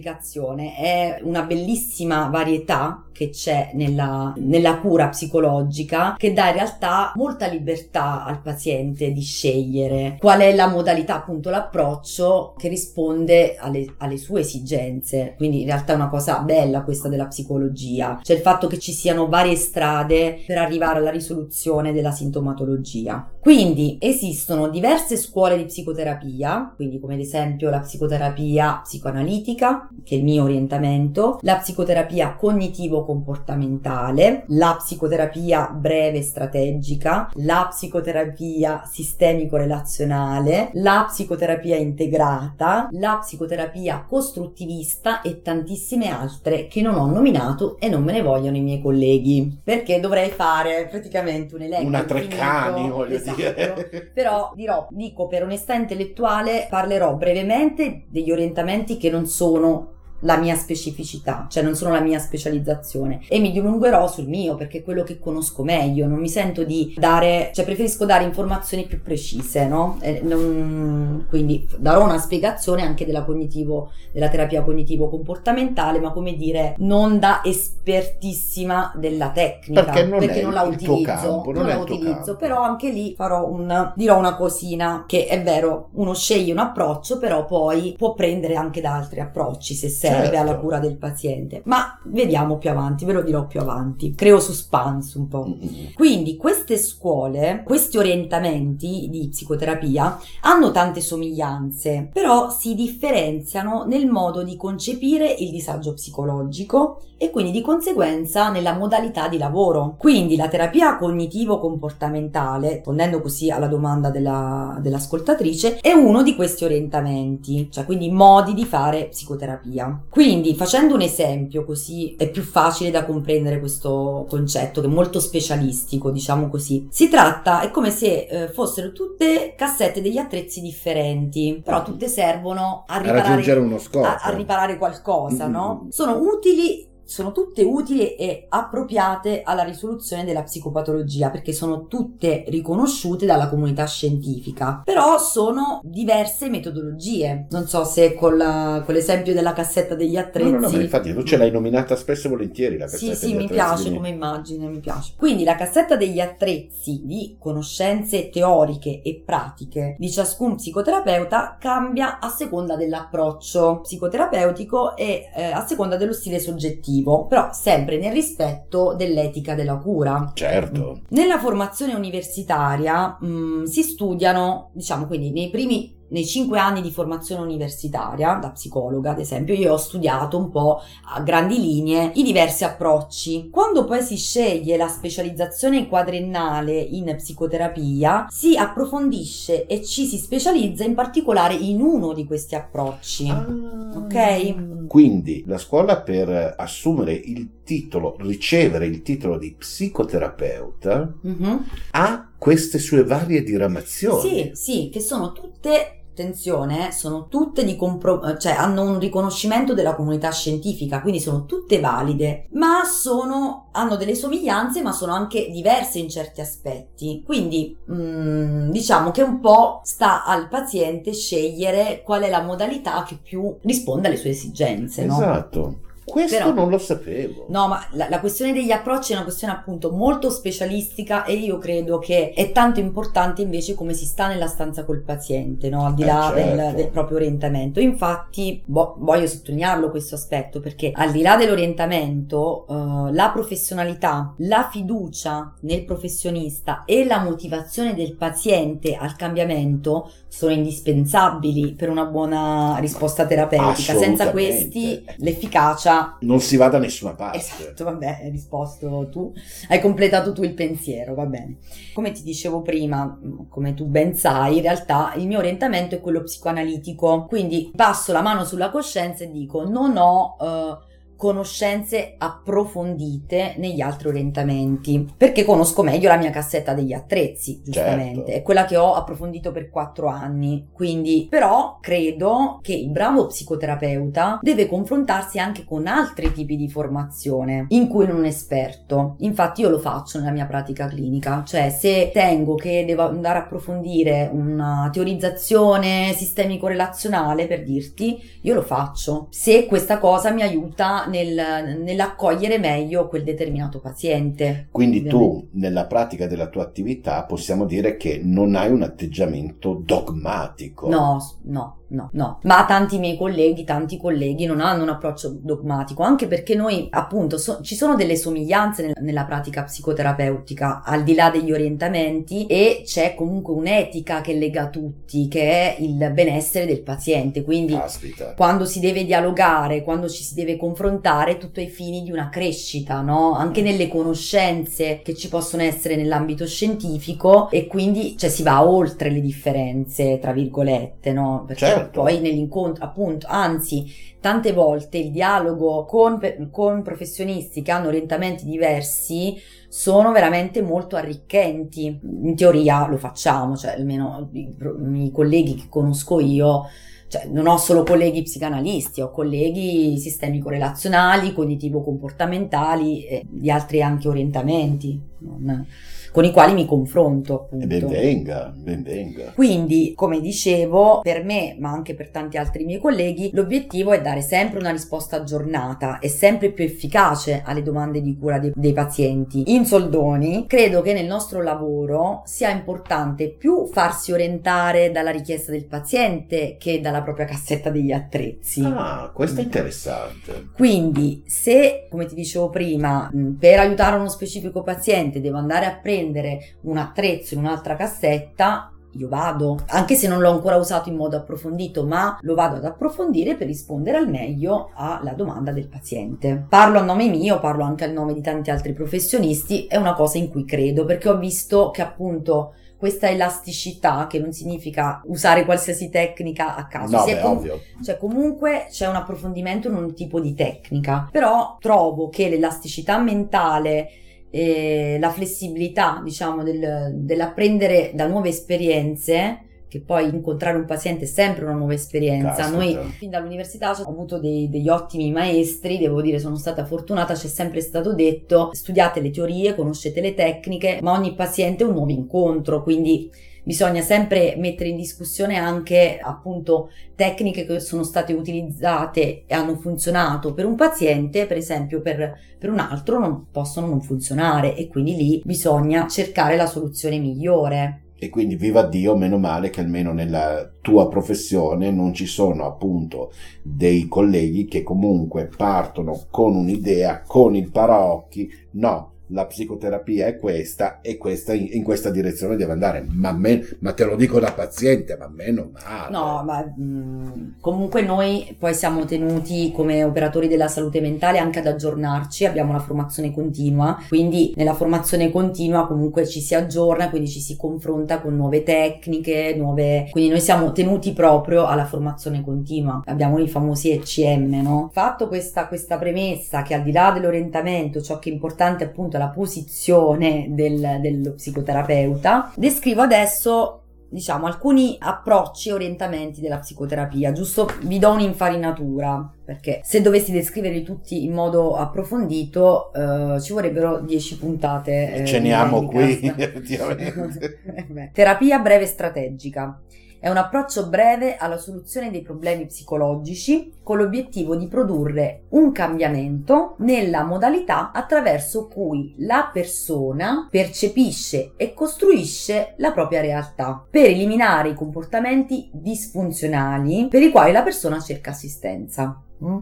è una bellissima varietà che c'è nella, nella cura psicologica che dà in realtà molta libertà al paziente di scegliere qual è la modalità, appunto l'approccio che risponde alle, alle sue esigenze. Quindi in realtà è una cosa bella questa della psicologia, cioè il fatto che ci siano varie strade per arrivare alla risoluzione della sintomatologia. Quindi esistono diverse scuole di psicoterapia, quindi come ad esempio la psicoterapia psicoanalitica, che è il mio orientamento, la psicoterapia cognitivo-comportamentale, la psicoterapia breve strategica, la psicoterapia sistemico-relazionale, la psicoterapia integrata, la psicoterapia costruttivista e tantissime altre che non ho nominato e non me ne vogliono i miei colleghi, perché dovrei fare praticamente un elenco Una. Treccani, voglio Esatto. dire. *laughs* Però dirò, dico per onestà intellettuale, parlerò brevemente degli orientamenti che non sono la mia specificità, cioè non sono la mia specializzazione e mi dilungherò sul mio perché è quello che conosco meglio, non mi sento di dare, cioè preferisco dare informazioni più precise, no? Eh, non- quindi darò una spiegazione anche della cognitivo, della terapia cognitivo-comportamentale, ma come dire, non da espertissima della tecnica, Perché non è la il tuo utilizzo, campo, non non è la utilizzo, campo. però anche lì farò un, dirò una cosina che è vero, uno sceglie un approccio, però poi può prendere anche da altri approcci se serve Certo. alla cura del paziente. Ma vediamo più avanti, ve lo dirò più avanti. Creo suspense un po'. Mm, Quindi queste scuole, questi orientamenti di psicoterapia hanno tante somiglianze, però si differenziano nel modo di concepire il disagio psicologico e quindi di conseguenza nella modalità di lavoro. Quindi la terapia cognitivo-comportamentale, rispondendo così alla domanda della- dell'ascoltatrice, è uno di questi orientamenti, cioè quindi modi di fare psicoterapia. Quindi facendo un esempio così è più facile da comprendere questo concetto che è molto specialistico, diciamo così. Si tratta, è come se eh, fossero tutte cassette degli attrezzi differenti, però tutte servono a A riparare, raggiungere uno scopo. a- a riparare qualcosa, Mm, no? Sono utili sono tutte utili e appropriate alla risoluzione della psicopatologia perché sono tutte riconosciute dalla comunità scientifica, però sono diverse metodologie. Non so se con, la- con l'esempio della cassetta degli No, attrezzi. no, no, ma infatti tu ce l'hai nominata spesso e volentieri la Sì, cassetta sì, degli mi piace di- come immagine, mi piace. Quindi la cassetta degli attrezzi di conoscenze teoriche e pratiche di ciascun psicoterapeuta cambia a seconda dell'approccio psicoterapeutico e eh, a seconda dello stile soggettivo, però sempre nel rispetto dell'etica della cura. Certo. Nella formazione universitaria mh, si studiano, diciamo, quindi nei primi nei cinque anni di formazione universitaria, da psicologa ad esempio, io ho studiato un po' a grandi linee i diversi approcci. Quando poi si sceglie la specializzazione quadriennale in psicoterapia, si approfondisce e ci si specializza in particolare in uno di questi approcci. Ok? Quindi la scuola per assumere il titolo, ricevere il titolo di psicoterapeuta Mhm. ha queste sue varie diramazioni. Sì, sì, che sono tutte, attenzione, sono tutte di compro- cioè hanno un riconoscimento della comunità scientifica, quindi sono tutte valide, ma sono, hanno delle somiglianze, ma sono anche diverse in certi aspetti. Quindi mm, diciamo che un po' sta al paziente scegliere qual è la modalità che più risponde alle sue esigenze, no? Questo Però- non lo sapevo. No, ma la, la questione degli approcci è una questione appunto molto specialistica e io credo che è tanto importante invece come si sta nella stanza col paziente, no? Al di Eh, là del, certo. del proprio orientamento. Infatti, vo- voglio sottolinearlo questo aspetto perché al di là dell'orientamento, eh, la professionalità, la fiducia nel professionista e la motivazione del paziente al cambiamento sono indispensabili per una buona risposta terapeutica. Senza questi l'efficacia Non si va da nessuna parte. Esatto, vabbè, hai risposto tu, hai completato tu il pensiero, va bene. Come ti dicevo prima, come tu ben sai, in realtà il mio orientamento è quello psicoanalitico, quindi passo la mano sulla coscienza e dico non ho eh, conoscenze approfondite negli altri orientamenti, perché conosco meglio la mia cassetta degli attrezzi, giustamente, Certo. è quella che ho approfondito per quattro anni, quindi però credo che il bravo psicoterapeuta deve confrontarsi anche con altri tipi di formazione in cui non è esperto. Infatti io lo faccio nella mia pratica clinica, cioè se tengo che devo andare a approfondire una teorizzazione sistemico-relazionale per dirti, io lo faccio. Se questa cosa mi aiuta nel- nell'accogliere meglio quel determinato paziente. Quindi Ovviamente. tu, nella pratica della tua attività, possiamo dire che non hai un atteggiamento dogmatico. No, no, no, no. Ma tanti miei colleghi, tanti colleghi non hanno un approccio dogmatico, anche perché noi, appunto, so- ci sono delle somiglianze nel- nella pratica psicoterapeutica, al di là degli orientamenti, e c'è comunque un'etica che lega tutti, che è il benessere del paziente. Quindi Caspita. quando si deve dialogare, quando ci si deve confrontare, tutto ai fini di una crescita, no? Anche nelle conoscenze che ci possono essere nell'ambito scientifico e quindi cioè, si va oltre le differenze, tra virgolette, no? Perché Certo. Poi nell'incontro, appunto, anzi, tante volte il dialogo con, con professionisti che hanno orientamenti diversi sono veramente molto arricchenti. In teoria lo facciamo, cioè almeno i, i colleghi che conosco io cioè, non ho solo colleghi psicanalisti, ho colleghi sistemico-relazionali, cognitivo-comportamentali e di altri anche orientamenti non- con i quali mi confronto, E appunto. ben venga, ben venga. Quindi, come dicevo, per me, ma anche per tanti altri miei colleghi, l'obiettivo è dare sempre una risposta aggiornata e sempre più efficace alle domande di cura dei, dei pazienti. In soldoni, credo che nel nostro lavoro sia importante più farsi orientare dalla richiesta del paziente che dalla propria cassetta degli attrezzi. Ah, questo è interessante. Quindi, se, come ti dicevo prima, per aiutare uno specifico paziente devo andare a prendere un attrezzo in un'altra cassetta, io vado, anche se non l'ho ancora usato in modo approfondito, ma lo vado ad approfondire per rispondere al meglio alla domanda del paziente. Parlo a nome mio, parlo anche al nome di tanti altri professionisti, è una cosa in cui credo, perché ho visto che appunto questa elasticità, che non significa usare qualsiasi tecnica a caso, No, beh, com- ovvio. cioè comunque c'è un approfondimento in un tipo di tecnica, però trovo che l'elasticità mentale e la flessibilità, diciamo, del- dell'apprendere da nuove esperienze, che poi incontrare un paziente è sempre una nuova esperienza. Caspita. Noi fin dall'università ho avuto dei- degli ottimi maestri, devo dire sono stata fortunata, c'è sempre stato detto studiate le teorie, conoscete le tecniche, ma ogni paziente è un nuovo incontro, quindi bisogna sempre mettere in discussione anche appunto tecniche che sono state utilizzate e hanno funzionato per un paziente, per esempio per, per un altro non possono non funzionare e quindi lì bisogna cercare la soluzione migliore. E quindi viva Dio, meno male che almeno nella tua professione non ci sono appunto dei colleghi che comunque partono con un'idea, con il paraocchi. No, la psicoterapia è questa e questa in, in questa direzione deve andare. Ma, me, ma te lo dico da paziente, ma meno male. No, ma mh, comunque noi poi siamo tenuti come operatori della salute mentale anche ad aggiornarci, abbiamo una formazione continua, quindi nella formazione continua comunque ci si aggiorna, quindi ci si confronta con nuove tecniche, nuove... quindi noi siamo tenuti proprio alla formazione continua, abbiamo i famosi ECM, no? Fatto questa, questa premessa che al di là dell'orientamento ciò che è importante appunto la posizione del- dello psicoterapeuta, descrivo adesso diciamo alcuni approcci e orientamenti della psicoterapia. Giusto vi do un'infarinatura perché se dovessi descriverli tutti in modo approfondito eh, ci vorrebbero 10 puntate eh, Ceniamo qui, *laughs* effettivamente. *laughs* Terapia breve strategica è un approccio breve alla soluzione dei problemi psicologici con l'obiettivo di produrre un cambiamento nella modalità attraverso cui la persona percepisce e costruisce la propria realtà per eliminare i comportamenti disfunzionali per i quali la persona cerca assistenza. Mm?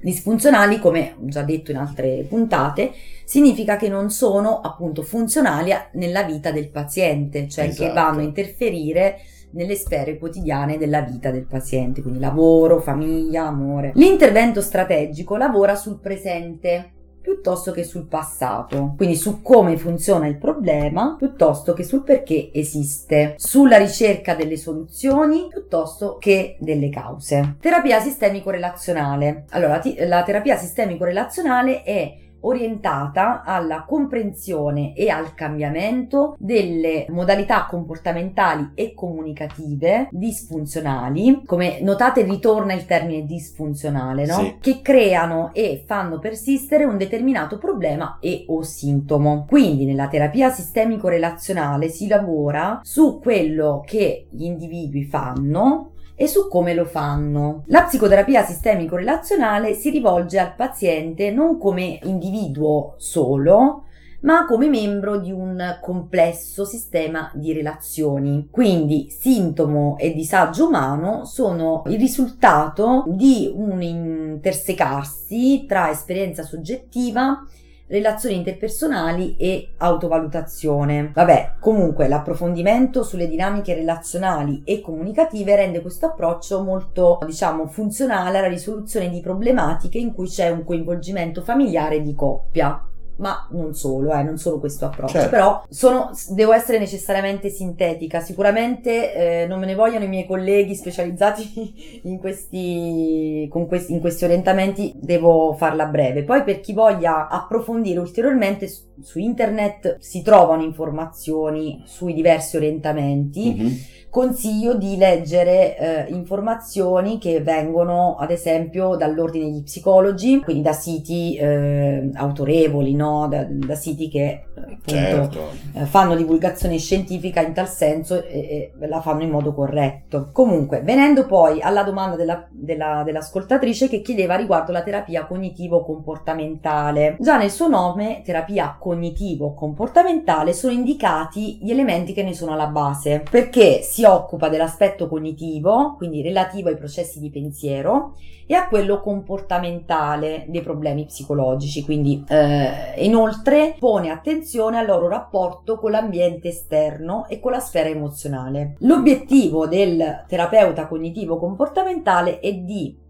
Disfunzionali, come ho già detto in altre puntate, significa che non sono appunto funzionali nella vita del paziente, cioè che Esatto. vanno a interferire nelle sfere quotidiane della vita del paziente, quindi lavoro, famiglia, amore. L'intervento strategico lavora sul presente piuttosto che sul passato, quindi su come funziona il problema piuttosto che sul perché esiste, sulla ricerca delle soluzioni piuttosto che delle cause. Terapia sistemico-relazionale. Allora, la terapia sistemico-relazionale è orientata alla comprensione e al cambiamento delle modalità comportamentali e comunicative disfunzionali, come notate ritorna il termine disfunzionale, no? Sì. Che creano e fanno persistere un determinato problema e o sintomo. Quindi nella terapia sistemico-relazionale si lavora su quello che gli individui fanno e su come lo fanno. La psicoterapia sistemico-relazionale si rivolge al paziente non come individuo solo, ma come membro di un complesso sistema di relazioni. Quindi sintomo e disagio umano sono il risultato di un intersecarsi tra esperienza soggettiva relazioni interpersonali e autovalutazione. Vabbè, comunque l'approfondimento sulle dinamiche relazionali e comunicative rende questo approccio molto, diciamo, funzionale alla risoluzione di problematiche in cui c'è un coinvolgimento familiare di coppia. Ma non solo, eh, non solo questo approccio, Certo. però sono, devo essere necessariamente sintetica. Sicuramente eh, non me ne vogliono i miei colleghi specializzati *laughs* in questi, con questi, in questi orientamenti, devo farla breve. Poi per chi voglia approfondire ulteriormente su, su internet si trovano informazioni sui diversi orientamenti. Mhm. Consiglio di leggere eh, informazioni che vengono ad esempio dall'ordine degli psicologi, quindi da siti eh, autorevoli, no? da, da siti che appunto Certo. eh, fanno divulgazione scientifica in tal senso e, e la fanno in modo corretto. Comunque, venendo poi alla domanda della- della- dell'ascoltatrice che chiedeva riguardo la terapia cognitivo-comportamentale. Già nel suo nome, terapia cognitivo-comportamentale, sono indicati gli elementi che ne sono alla base, perché si occupa dell'aspetto cognitivo, quindi relativo ai processi di pensiero, e a quello comportamentale dei problemi psicologici. Quindi, eh, inoltre, pone attenzione al loro rapporto con l'ambiente esterno e con la sfera emozionale. L'obiettivo del terapeuta cognitivo-comportamentale è di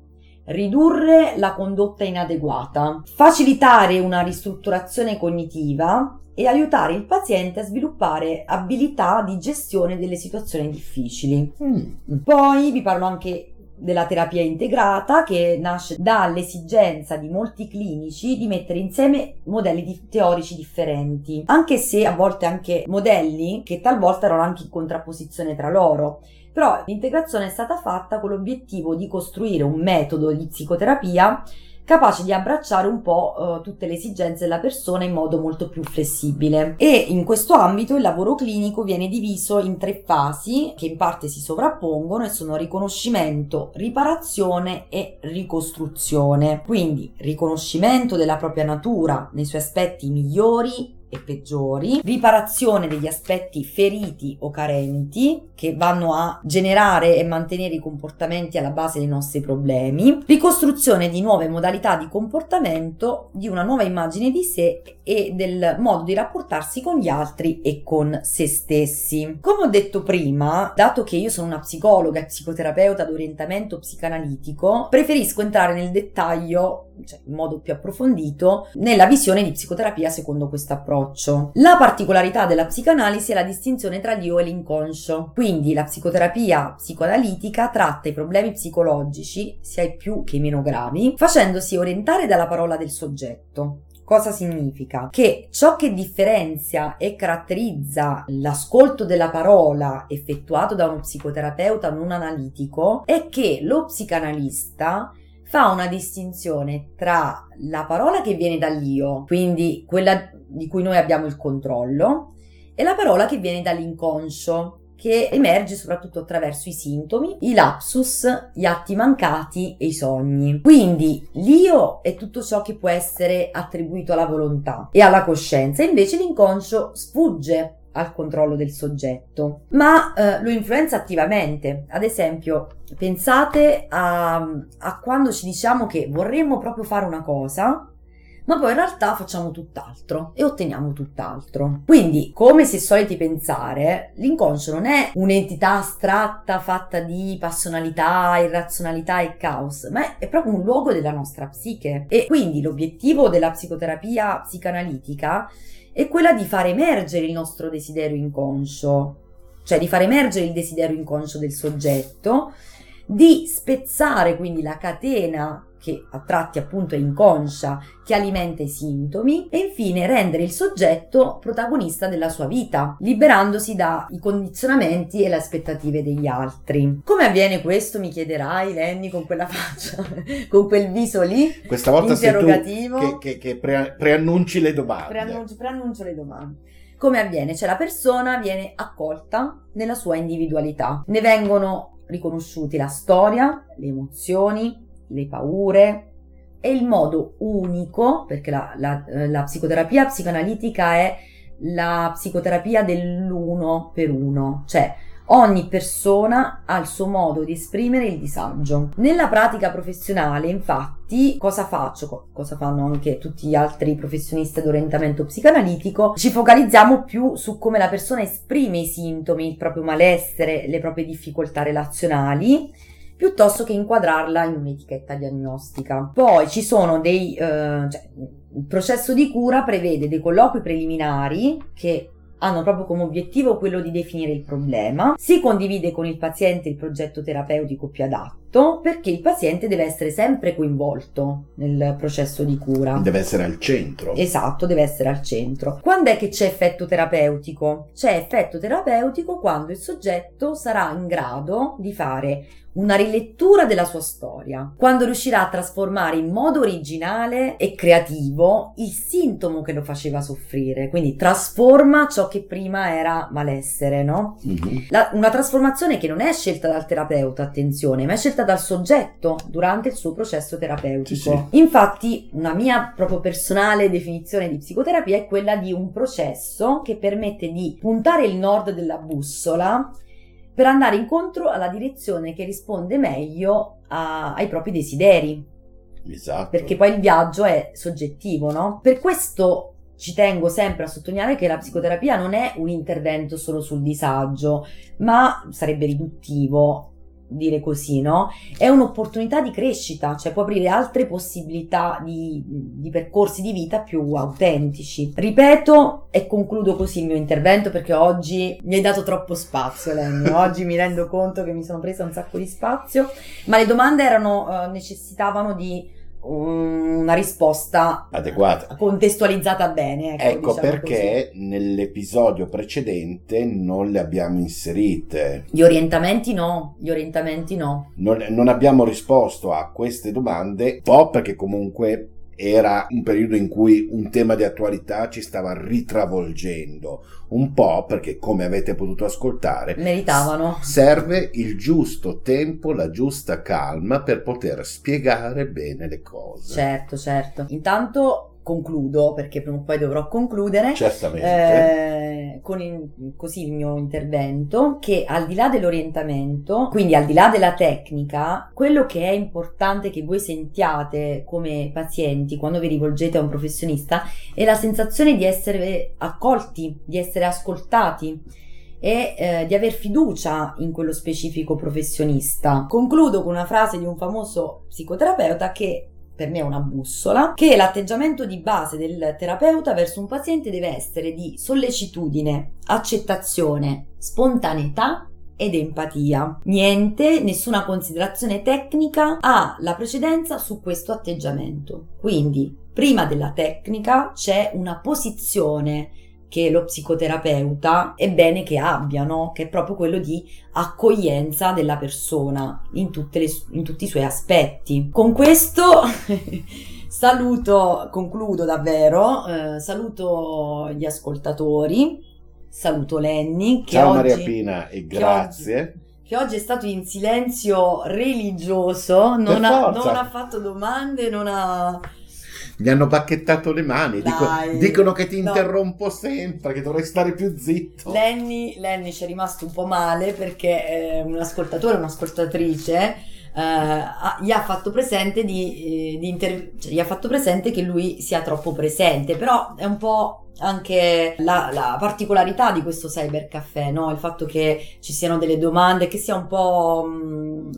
ridurre la condotta inadeguata, facilitare una ristrutturazione cognitiva e aiutare il paziente a sviluppare abilità di gestione delle situazioni difficili. Poi vi parlo anche della terapia integrata che nasce dall'esigenza di molti clinici di mettere insieme modelli di- teorici differenti, anche se a volte anche modelli che talvolta erano anche in contrapposizione tra loro. Però l'integrazione è stata fatta con l'obiettivo di costruire un metodo di psicoterapia capace di abbracciare un po' eh, tutte le esigenze della persona in modo molto più flessibile. E in questo ambito il lavoro clinico viene diviso in tre fasi che in parte si sovrappongono e sono riconoscimento, riparazione e ricostruzione. Quindi riconoscimento della propria natura nei suoi aspetti migliori e peggiori, riparazione degli aspetti feriti o carenti che vanno a generare e mantenere i comportamenti alla base dei nostri problemi, ricostruzione di nuove modalità di comportamento, di una nuova immagine di sé e del modo di rapportarsi con gli altri e con se stessi. Come ho detto prima, dato che io sono una psicologa e psicoterapeuta d'orientamento psicanalitico, preferisco entrare nel dettaglio, cioè in modo più approfondito, nella visione di psicoterapia secondo questo approccio. La particolarità della psicanalisi è la distinzione tra l'io e l'inconscio. Quindi la psicoterapia psicoanalitica tratta i problemi psicologici, sia i più che i meno gravi, facendosi orientare dalla parola del soggetto. Cosa significa? Che ciò che differenzia e caratterizza l'ascolto della parola effettuato da uno psicoterapeuta non analitico è che lo psicanalista fa una distinzione tra la parola che viene dall'io, quindi quella di cui noi abbiamo il controllo, e la parola che viene dall'inconscio, che emerge soprattutto attraverso i sintomi, i lapsus, gli atti mancati e i sogni. Quindi l'io è tutto ciò che può essere attribuito alla volontà e alla coscienza, invece l'inconscio sfugge al controllo del soggetto, ma eh, lo influenza attivamente. Ad esempio, pensate a, a quando ci diciamo che vorremmo proprio fare una cosa, ma poi in realtà facciamo tutt'altro e otteniamo tutt'altro. Quindi, come si è soliti pensare, l'inconscio non è un'entità astratta fatta di passionalità, irrazionalità e caos, ma è proprio un luogo della nostra psiche. E quindi l'obiettivo della psicoterapia psicanalitica è quella di far emergere il nostro desiderio inconscio, cioè di far emergere il desiderio inconscio del soggetto, di spezzare quindi la catena che a tratti appunto è inconscia, che alimenta i sintomi e infine rendere il soggetto protagonista della sua vita, liberandosi dai condizionamenti e le aspettative degli altri. Come avviene questo, mi chiederai, Lenny, con quella faccia, *laughs* con quel viso lì? Questa volta sei tu interrogativo. che, che- che pre- preannunci le domande. Preannuncio, preannuncio le domande. Come avviene? Cioè la persona viene accolta nella sua individualità. Ne vengono riconosciuti la storia, le emozioni, le paure e il modo unico, perché la, la- eh, la psicoterapia psicoanalitica è la psicoterapia dell'uno per uno, cioè ogni persona ha il suo modo di esprimere il disagio. Nella pratica professionale, infatti, cosa faccio? Co- Cosa fanno anche tutti gli altri professionisti d'orientamento psicanalitico? Ci focalizziamo più su come la persona esprime i sintomi, il proprio malessere, le proprie difficoltà relazionali piuttosto che inquadrarla in un'etichetta diagnostica. Poi ci sono dei, eh, cioè, il processo di cura prevede dei colloqui preliminari che hanno proprio come obiettivo quello di definire il problema, si condivide con il paziente il progetto terapeutico più adatto perché il paziente deve essere sempre coinvolto nel processo di cura. Deve essere al centro. Esatto, deve essere al centro. Quando è che c'è effetto terapeutico? C'è effetto terapeutico quando il soggetto sarà in grado di fare una rilettura della sua storia, quando riuscirà a trasformare in modo originale e creativo il sintomo che lo faceva soffrire, quindi trasforma ciò che prima era malessere, no? Mhm. La- una trasformazione che non è scelta dal terapeuta, attenzione, ma è scelta dal soggetto durante il suo processo terapeutico. Infatti, una mia proprio personale definizione di psicoterapia è quella di un processo che permette di puntare il nord della bussola per andare incontro alla direzione che risponde meglio a- ai propri desideri Esatto. perché poi il viaggio è soggettivo, no? Per questo ci tengo sempre a sottolineare che la psicoterapia non è un intervento solo sul disagio, ma sarebbe riduttivo dire così, no? È un'opportunità di crescita, cioè può aprire altre possibilità di, di percorsi di vita più autentici. Ripeto e concludo così il mio intervento perché oggi mi hai dato troppo spazio, Lenny. *laughs* Oggi mi rendo conto che mi sono presa un sacco di spazio, ma le domande erano, eh, necessitavano di una risposta Adeguata. contestualizzata bene. Ecco, Ecco diciamo perché nell'episodio precedente non le abbiamo inserite. così. Gli orientamenti no, gli orientamenti no. Non, non abbiamo risposto a queste domande, un po' perché comunque era un periodo in cui un tema di attualità ci stava ritravolgendo, un po' perché come avete potuto ascoltare Meritavano. serve il giusto tempo, la giusta calma per poter spiegare bene le cose. Certo, certo. Intanto concludo perché prima o poi dovrò concludere Certamente. eh, con il- così il mio intervento che al di là dell'orientamento quindi al di là della tecnica quello che è importante che voi sentiate come pazienti quando vi rivolgete a un professionista è la sensazione di essere accolti di essere ascoltati e eh, di aver fiducia in quello specifico professionista. Concludo con una frase di un famoso psicoterapeuta che per me è una bussola, che l'atteggiamento di base del terapeuta verso un paziente deve essere di sollecitudine, accettazione, spontaneità ed empatia. Niente, nessuna considerazione tecnica ha la precedenza su questo atteggiamento. Quindi, prima della tecnica c'è una posizione che lo psicoterapeuta è bene che abbia, no? che è proprio quello di accoglienza della persona in, tutte le in tutti i suoi aspetti. Con questo *laughs* saluto, concludo davvero, eh, saluto gli ascoltatori, saluto Lenny che Ciao oggi, Maria Pina e grazie. che oggi è stato in silenzio religioso, non, ha, non ha fatto domande, non ha... Mi hanno bacchettato le mani. dico- dicono che ti no. interrompo sempre, che dovrei stare più zitto. Lenny, Lenny ci è rimasto un po' male perché eh, un ascoltatore, un'ascoltatrice ha- gli ha fatto presente di, eh, di inter- cioè, gli ha fatto presente che lui sia troppo presente, però è un po' anche la, la particolarità di questo cybercaffè, no? Il fatto che ci siano delle domande, che sia un po'... mm,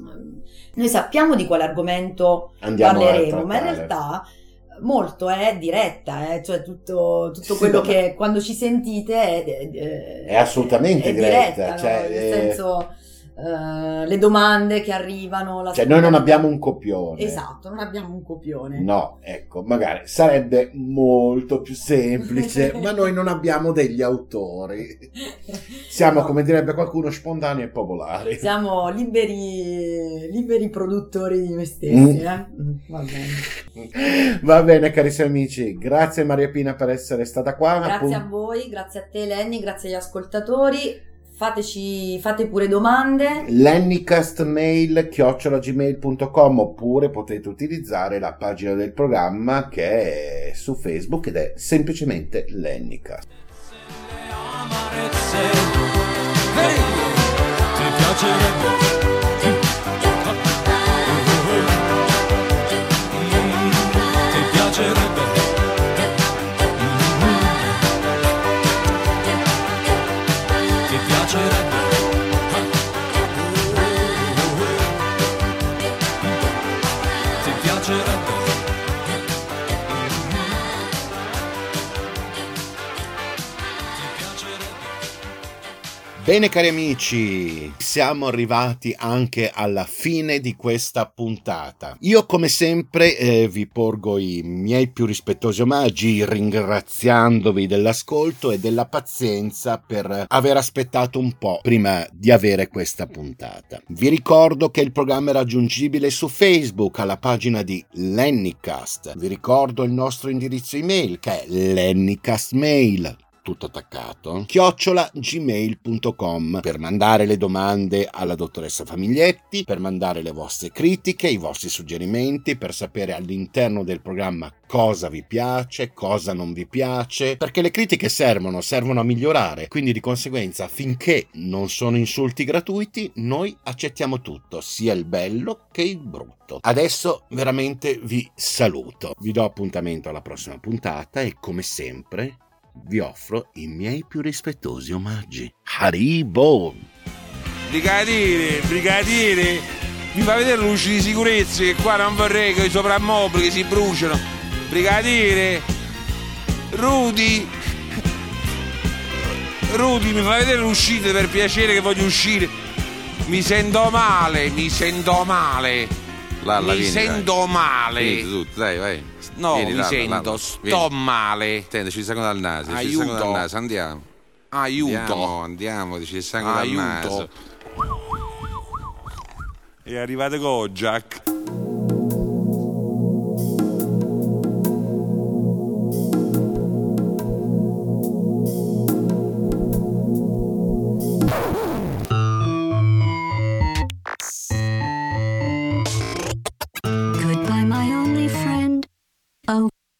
noi sappiamo di quale argomento Andiamo parleremo, ma in realtà molto è diretta, eh, cioè tutto, tutto Sì, quello no, ma- che quando ci sentite è, è- È assolutamente è diretta. diretta, no? cioè, nel eh, senso eh, le domande che arrivano, la cioè, noi non abbiamo un copione. Esatto, non abbiamo un copione. No, ecco, magari sarebbe molto più semplice, *laughs* ma noi non abbiamo degli autori. Siamo, No. come direbbe qualcuno, spontanei e popolari. Siamo liberi, liberi produttori di noi stessi, Mm. eh? Mm, Va bene. Va bene, carissimi amici, grazie Maria Pina per essere stata qua. Grazie Appun- a voi, grazie a te Lenny, grazie agli ascoltatori. Fateci, fate pure domande. lennycastmail chiocciolagmail.com oppure potete utilizzare la pagina del programma che è su Facebook ed è semplicemente Lennycast. Ehi, ti piacerebbe? Ti piacerebbe? Bene cari amici, siamo arrivati anche alla fine di questa puntata. Io come sempre eh, vi porgo i miei più rispettosi omaggi ringraziandovi dell'ascolto e della pazienza per aver aspettato un po' prima di avere questa puntata. Vi ricordo che il programma è raggiungibile su Facebook alla pagina di Lennycast. Vi ricordo il nostro indirizzo email che è lennycastmail tutto attaccato, chiocciola gmail.com per mandare le domande alla dottoressa Famiglietti, per mandare le vostre critiche, i vostri suggerimenti, per sapere all'interno del programma cosa vi piace, cosa non vi piace, perché le critiche servono, servono a migliorare, quindi di conseguenza finché non sono insulti gratuiti, noi accettiamo tutto, sia il bello che il brutto. Adesso veramente vi saluto, vi do appuntamento alla prossima puntata e come sempre vi offro i miei più rispettosi omaggi. Haribo! Brigadiere, brigadiere, mi fa vedere le luci di sicurezza che qua non vorrei che i soprammobili si bruciano. Brigadiere, Rudy, Rudy, mi fa vedere l'uscita per piacere che voglio uscire. Mi sento male, mi sento male. Lalla, mi vieni, sento dai. male. Vieni tu, dai, vai. No, Vieni, mi Lalla, sento, Lalla, sto vieni. male. Senti, ci sangue dal naso, ci Aiuto. sangue dal naso, andiamo. Aiuto. Andiamo, andiamo, ci sangue dal Aiuto. naso. È arrivato Kojak.